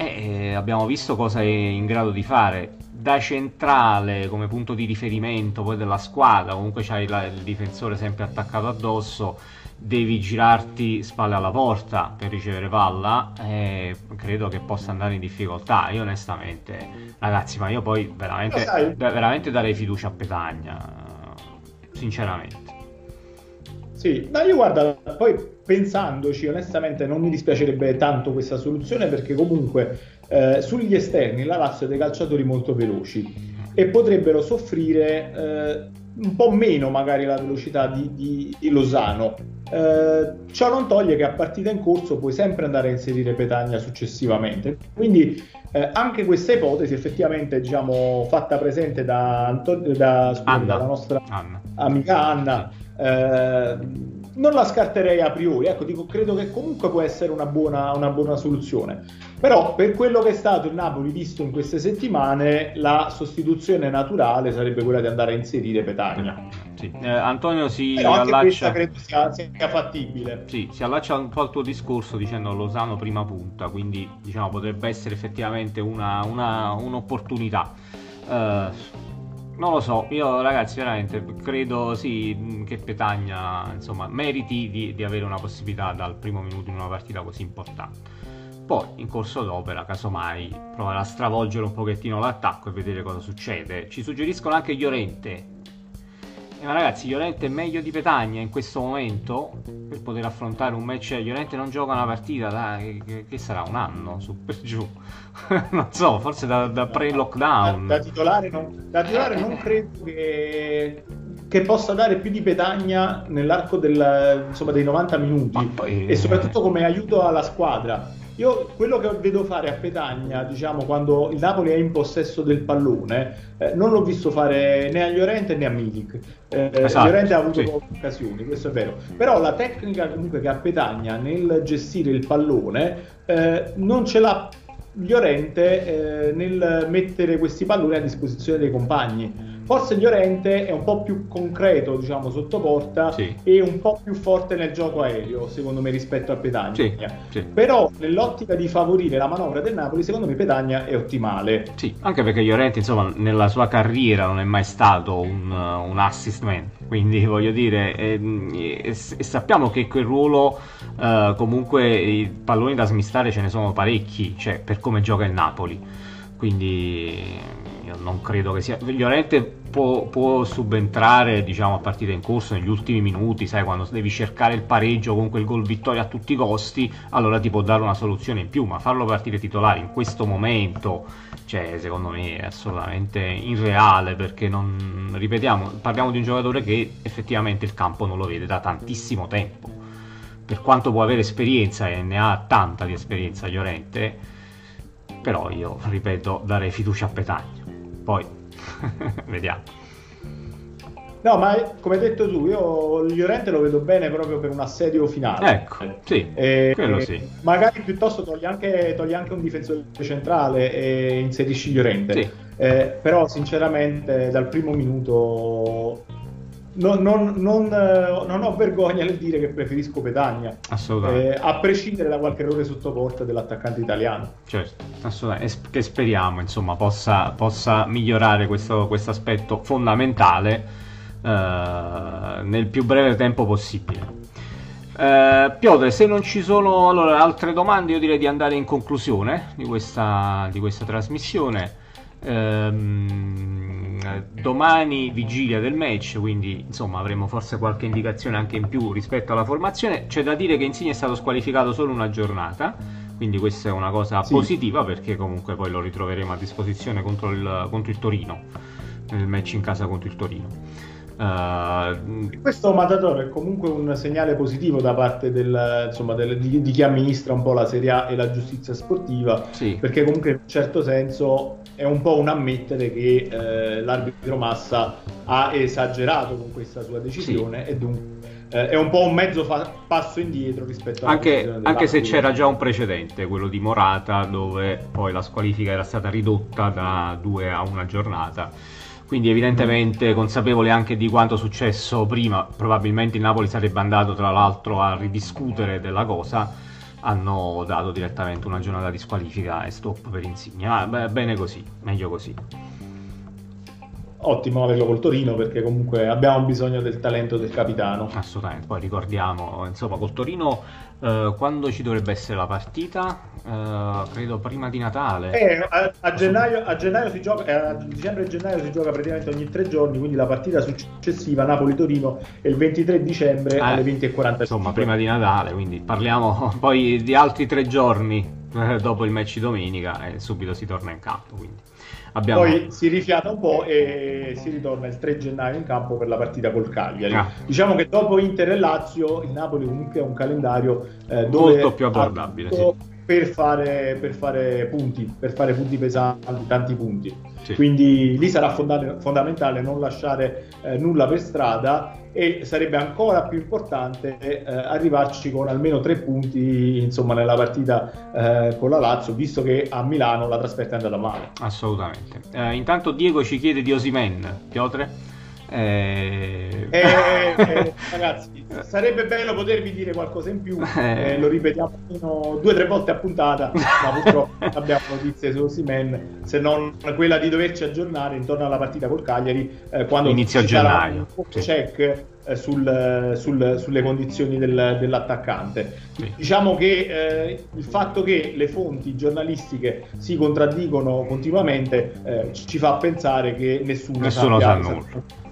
eh, abbiamo visto cosa è in grado di fare. Da centrale come punto di riferimento poi della squadra, comunque c'hai la, il difensore sempre attaccato addosso devi girarti spalle alla porta per ricevere palla, eh, credo che possa andare in difficoltà. Io onestamente, ragazzi, ma io poi veramente, veramente darei fiducia a Petagna, sinceramente. Sì, ma io guarda, poi pensandoci, onestamente non mi dispiacerebbe tanto questa soluzione perché comunque eh, sugli esterni la Lazio ha dei calciatori molto veloci e potrebbero soffrire eh, un po' meno magari la velocità di, di, di Lozano eh, ciò non toglie che a partita in corso puoi sempre andare a inserire Petagna successivamente. Quindi eh, anche questa ipotesi effettivamente diciamo, fatta presente da, Anton- da scusate, dalla nostra Anna. amica Anna. Eh, non la scarterei a priori, ecco, dico, credo che comunque può essere una buona, una buona, soluzione. Però per quello che è stato il Napoli visto in queste settimane, la sostituzione naturale sarebbe quella di andare a inserire Petagna. Sì. Eh, Antonio si Però allaccia... credo sia, sia, fattibile. Sì, si allaccia un po' al tuo discorso dicendo Losano prima punta, quindi diciamo potrebbe essere effettivamente una, una, un'opportunità. Uh, non lo so, io ragazzi veramente credo sì che Petagna insomma, meriti di, di, avere una possibilità dal primo minuto in una partita così importante. Poi in corso d'opera, casomai, provare a stravolgere un pochettino l'attacco e vedere cosa succede. Ci suggeriscono anche Llorente eh, ma ragazzi, Llorente è meglio di Petagna in questo momento per poter affrontare un match. Llorente non gioca una partita da che, che sarà un anno su per giù. [laughs] non so, forse da, da pre-lockdown. Da, da, titolare, non, da titolare non credo che, che, possa dare più di Petagna nell'arco del, insomma, dei 90 minuti poi... e soprattutto come aiuto alla squadra io quello che vedo fare a Petagna, diciamo, quando il Napoli è in possesso del pallone, eh, non l'ho visto fare né a Llorente né a Milik. Eh, esatto, Llorente ha avuto sì. occasioni, questo è vero. Però la tecnica comunque che ha Petagna nel gestire il pallone eh, non ce l'ha Llorente eh, nel mettere questi palloni a disposizione dei compagni Forse Llorente è un po' più concreto, diciamo, sotto porta sì. e un po' più forte nel gioco aereo, secondo me, rispetto a Petagna. Sì, sì. Però nell'ottica di favorire la manovra del Napoli, secondo me Petagna è ottimale. Sì, anche perché Llorente, insomma, nella sua carriera non è mai stato un, un assist man, quindi [laughs] voglio dire, e, e, e sappiamo che quel ruolo, uh, comunque, i palloni da smistare ce ne sono parecchi, cioè per come gioca il Napoli. Quindi io non credo che sia. Llorente può, può, subentrare diciamo, a partita in corso negli ultimi minuti, sai, quando devi cercare il pareggio con quel gol vittoria a tutti i costi, allora ti può dare una soluzione in più, ma farlo partire titolare in questo momento, cioè, secondo me è assolutamente irreale perché non ripetiamo, parliamo di un giocatore che effettivamente il campo non lo vede da tantissimo tempo. Per quanto può avere esperienza e ne ha tanta di esperienza Llorente, però io ripeto darei fiducia a Petagno. Poi [laughs] vediamo. No, ma come hai detto tu, io Llorente lo vedo bene proprio per un assedio finale. Ecco, sì, e, quello sì. Magari piuttosto togli anche, togli anche, un difensore centrale e inserisci Llorente. Sì. Eh, però sinceramente dal primo minuto non, non, non, non, ho vergogna nel dire che preferisco Petagna. Assolutamente. Eh, a prescindere da qualche errore sotto porta dell'attaccante italiano. Certo, assolutamente. E che speriamo insomma, possa, possa migliorare questo aspetto fondamentale eh, nel più breve tempo possibile. Eh, Piotr, se non ci sono allora, altre domande, io direi di andare in conclusione di questa, di questa trasmissione. Ehm, domani vigilia del match, quindi insomma avremo forse qualche indicazione anche in più rispetto alla formazione. C'è da dire che Insigne è stato squalificato solo una giornata, quindi questa è una cosa sì. positiva perché comunque poi lo ritroveremo a disposizione contro il, contro il Torino, nel match in casa contro il Torino. Uh, Questo Matador è comunque un segnale positivo da parte del, insomma, del, di, di, chi amministra un po' la Serie A e la giustizia sportiva, sì. perché comunque in un certo senso è un po' un ammettere che eh, l'arbitro Massa ha esagerato con questa sua decisione sì. e dunque eh, è un po' un mezzo fa- passo indietro rispetto a anche, anche se c'era già un precedente, quello di Morata, dove poi la squalifica era stata ridotta da due a una giornata quindi evidentemente consapevole anche di quanto successo prima, probabilmente il Napoli sarebbe andato tra l'altro a ridiscutere della cosa, hanno dato direttamente una giornata di squalifica e stop per Insigne. Ah, beh, bene così, meglio così ottimo averlo col Torino perché comunque abbiamo bisogno del talento del capitano. Assolutamente, poi ricordiamo, insomma, col Torino eh, quando ci dovrebbe essere la partita? Eh, credo prima di Natale. Eh, a, a, gennaio, a, gennaio, si gioca, eh, a dicembre e gennaio si gioca praticamente ogni tre giorni, quindi la partita successiva Napoli-Torino è il 23 dicembre eh, alle 20.45. Insomma, prima di Natale, quindi parliamo [laughs] poi di altri tre giorni eh, dopo il match di domenica e subito si torna in campo. Quindi. Abbiamo... Poi si rifiata un po' e si ritorna il 3 gennaio in campo per la partita col Cagliari. Ah. Diciamo che dopo Inter e Lazio, il Napoli comunque ha un calendario eh, molto più abbordabile. Sì. Per fare, per fare, punti, per fare punti pesanti, tanti punti. Sì. Quindi lì sarà fondamentale non lasciare eh, nulla per strada e sarebbe ancora più importante eh, arrivarci con almeno tre punti insomma, nella partita eh, con la Lazio, visto che a Milano la trasferta è andata male. Assolutamente. Eh, intanto Diego ci chiede di Osimen, Piotre? Eh... Eh, [laughs] eh, ragazzi, sarebbe bello potervi dire qualcosa in più, eh. Eh, lo ripetiamo due o tre volte a puntata, ma purtroppo [laughs] abbiamo notizie su Simen, se non quella di doverci aggiornare intorno alla partita col Cagliari, eh, quando inizio gennaio. Sì. check sul, sul, sulle condizioni del, dell'attaccante. Sì. Diciamo che eh, il fatto che le fonti giornalistiche si contraddicono continuamente eh, ci fa pensare che nessuno, nessuno sa nulla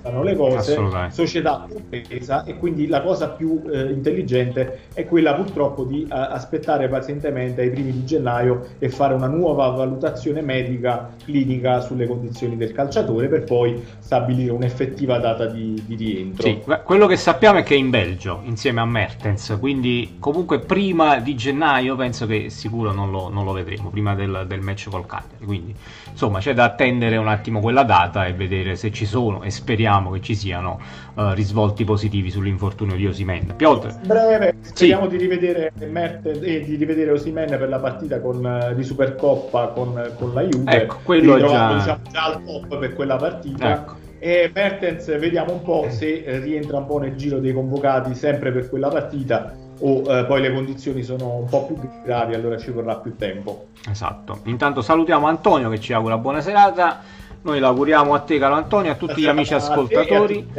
stanno le cose, società compresa e quindi la cosa più eh, intelligente è quella purtroppo di uh, aspettare pazientemente ai primi di gennaio e fare una nuova valutazione medica clinica sulle condizioni del calciatore per poi stabilire un'effettiva data di, di rientro. Sì, quello che sappiamo è che è in Belgio insieme a Mertens, quindi comunque prima di gennaio penso che sicuro non lo, non lo vedremo, prima del, del match col Cagliari, quindi insomma c'è da attendere un attimo quella data e vedere se ci sono e speriamo speriamo che ci siano uh, risvolti positivi sull'infortunio di Osimen. Piotr. Breve, speriamo sì. di rivedere Mertens e di rivedere Osimen per la partita con, uh, di Supercoppa con, con, la Juve. Ecco, quello è già... Diciamo, già al top per quella partita. Ecco. E Mertens vediamo un po' se rientra un po' nel giro dei convocati sempre per quella partita o eh, poi le condizioni sono un po' più gravi, allora ci vorrà più tempo. Esatto. Intanto salutiamo Antonio che ci augura buona serata. Noi l'auguriamo a te, caro Antonio, a tutti gli amici ascoltatori.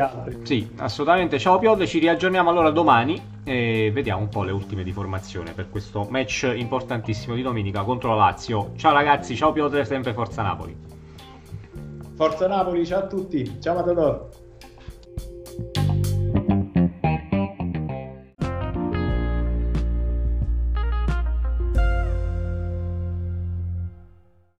Sì, assolutamente. Ciao Piotr, ci riaggiorniamo allora domani e vediamo un po' le ultime di formazione per questo match importantissimo di domenica contro la Lazio. Ciao ragazzi, ciao Piotr, sempre Forza Napoli. Forza Napoli, ciao a tutti. Ciao Matador.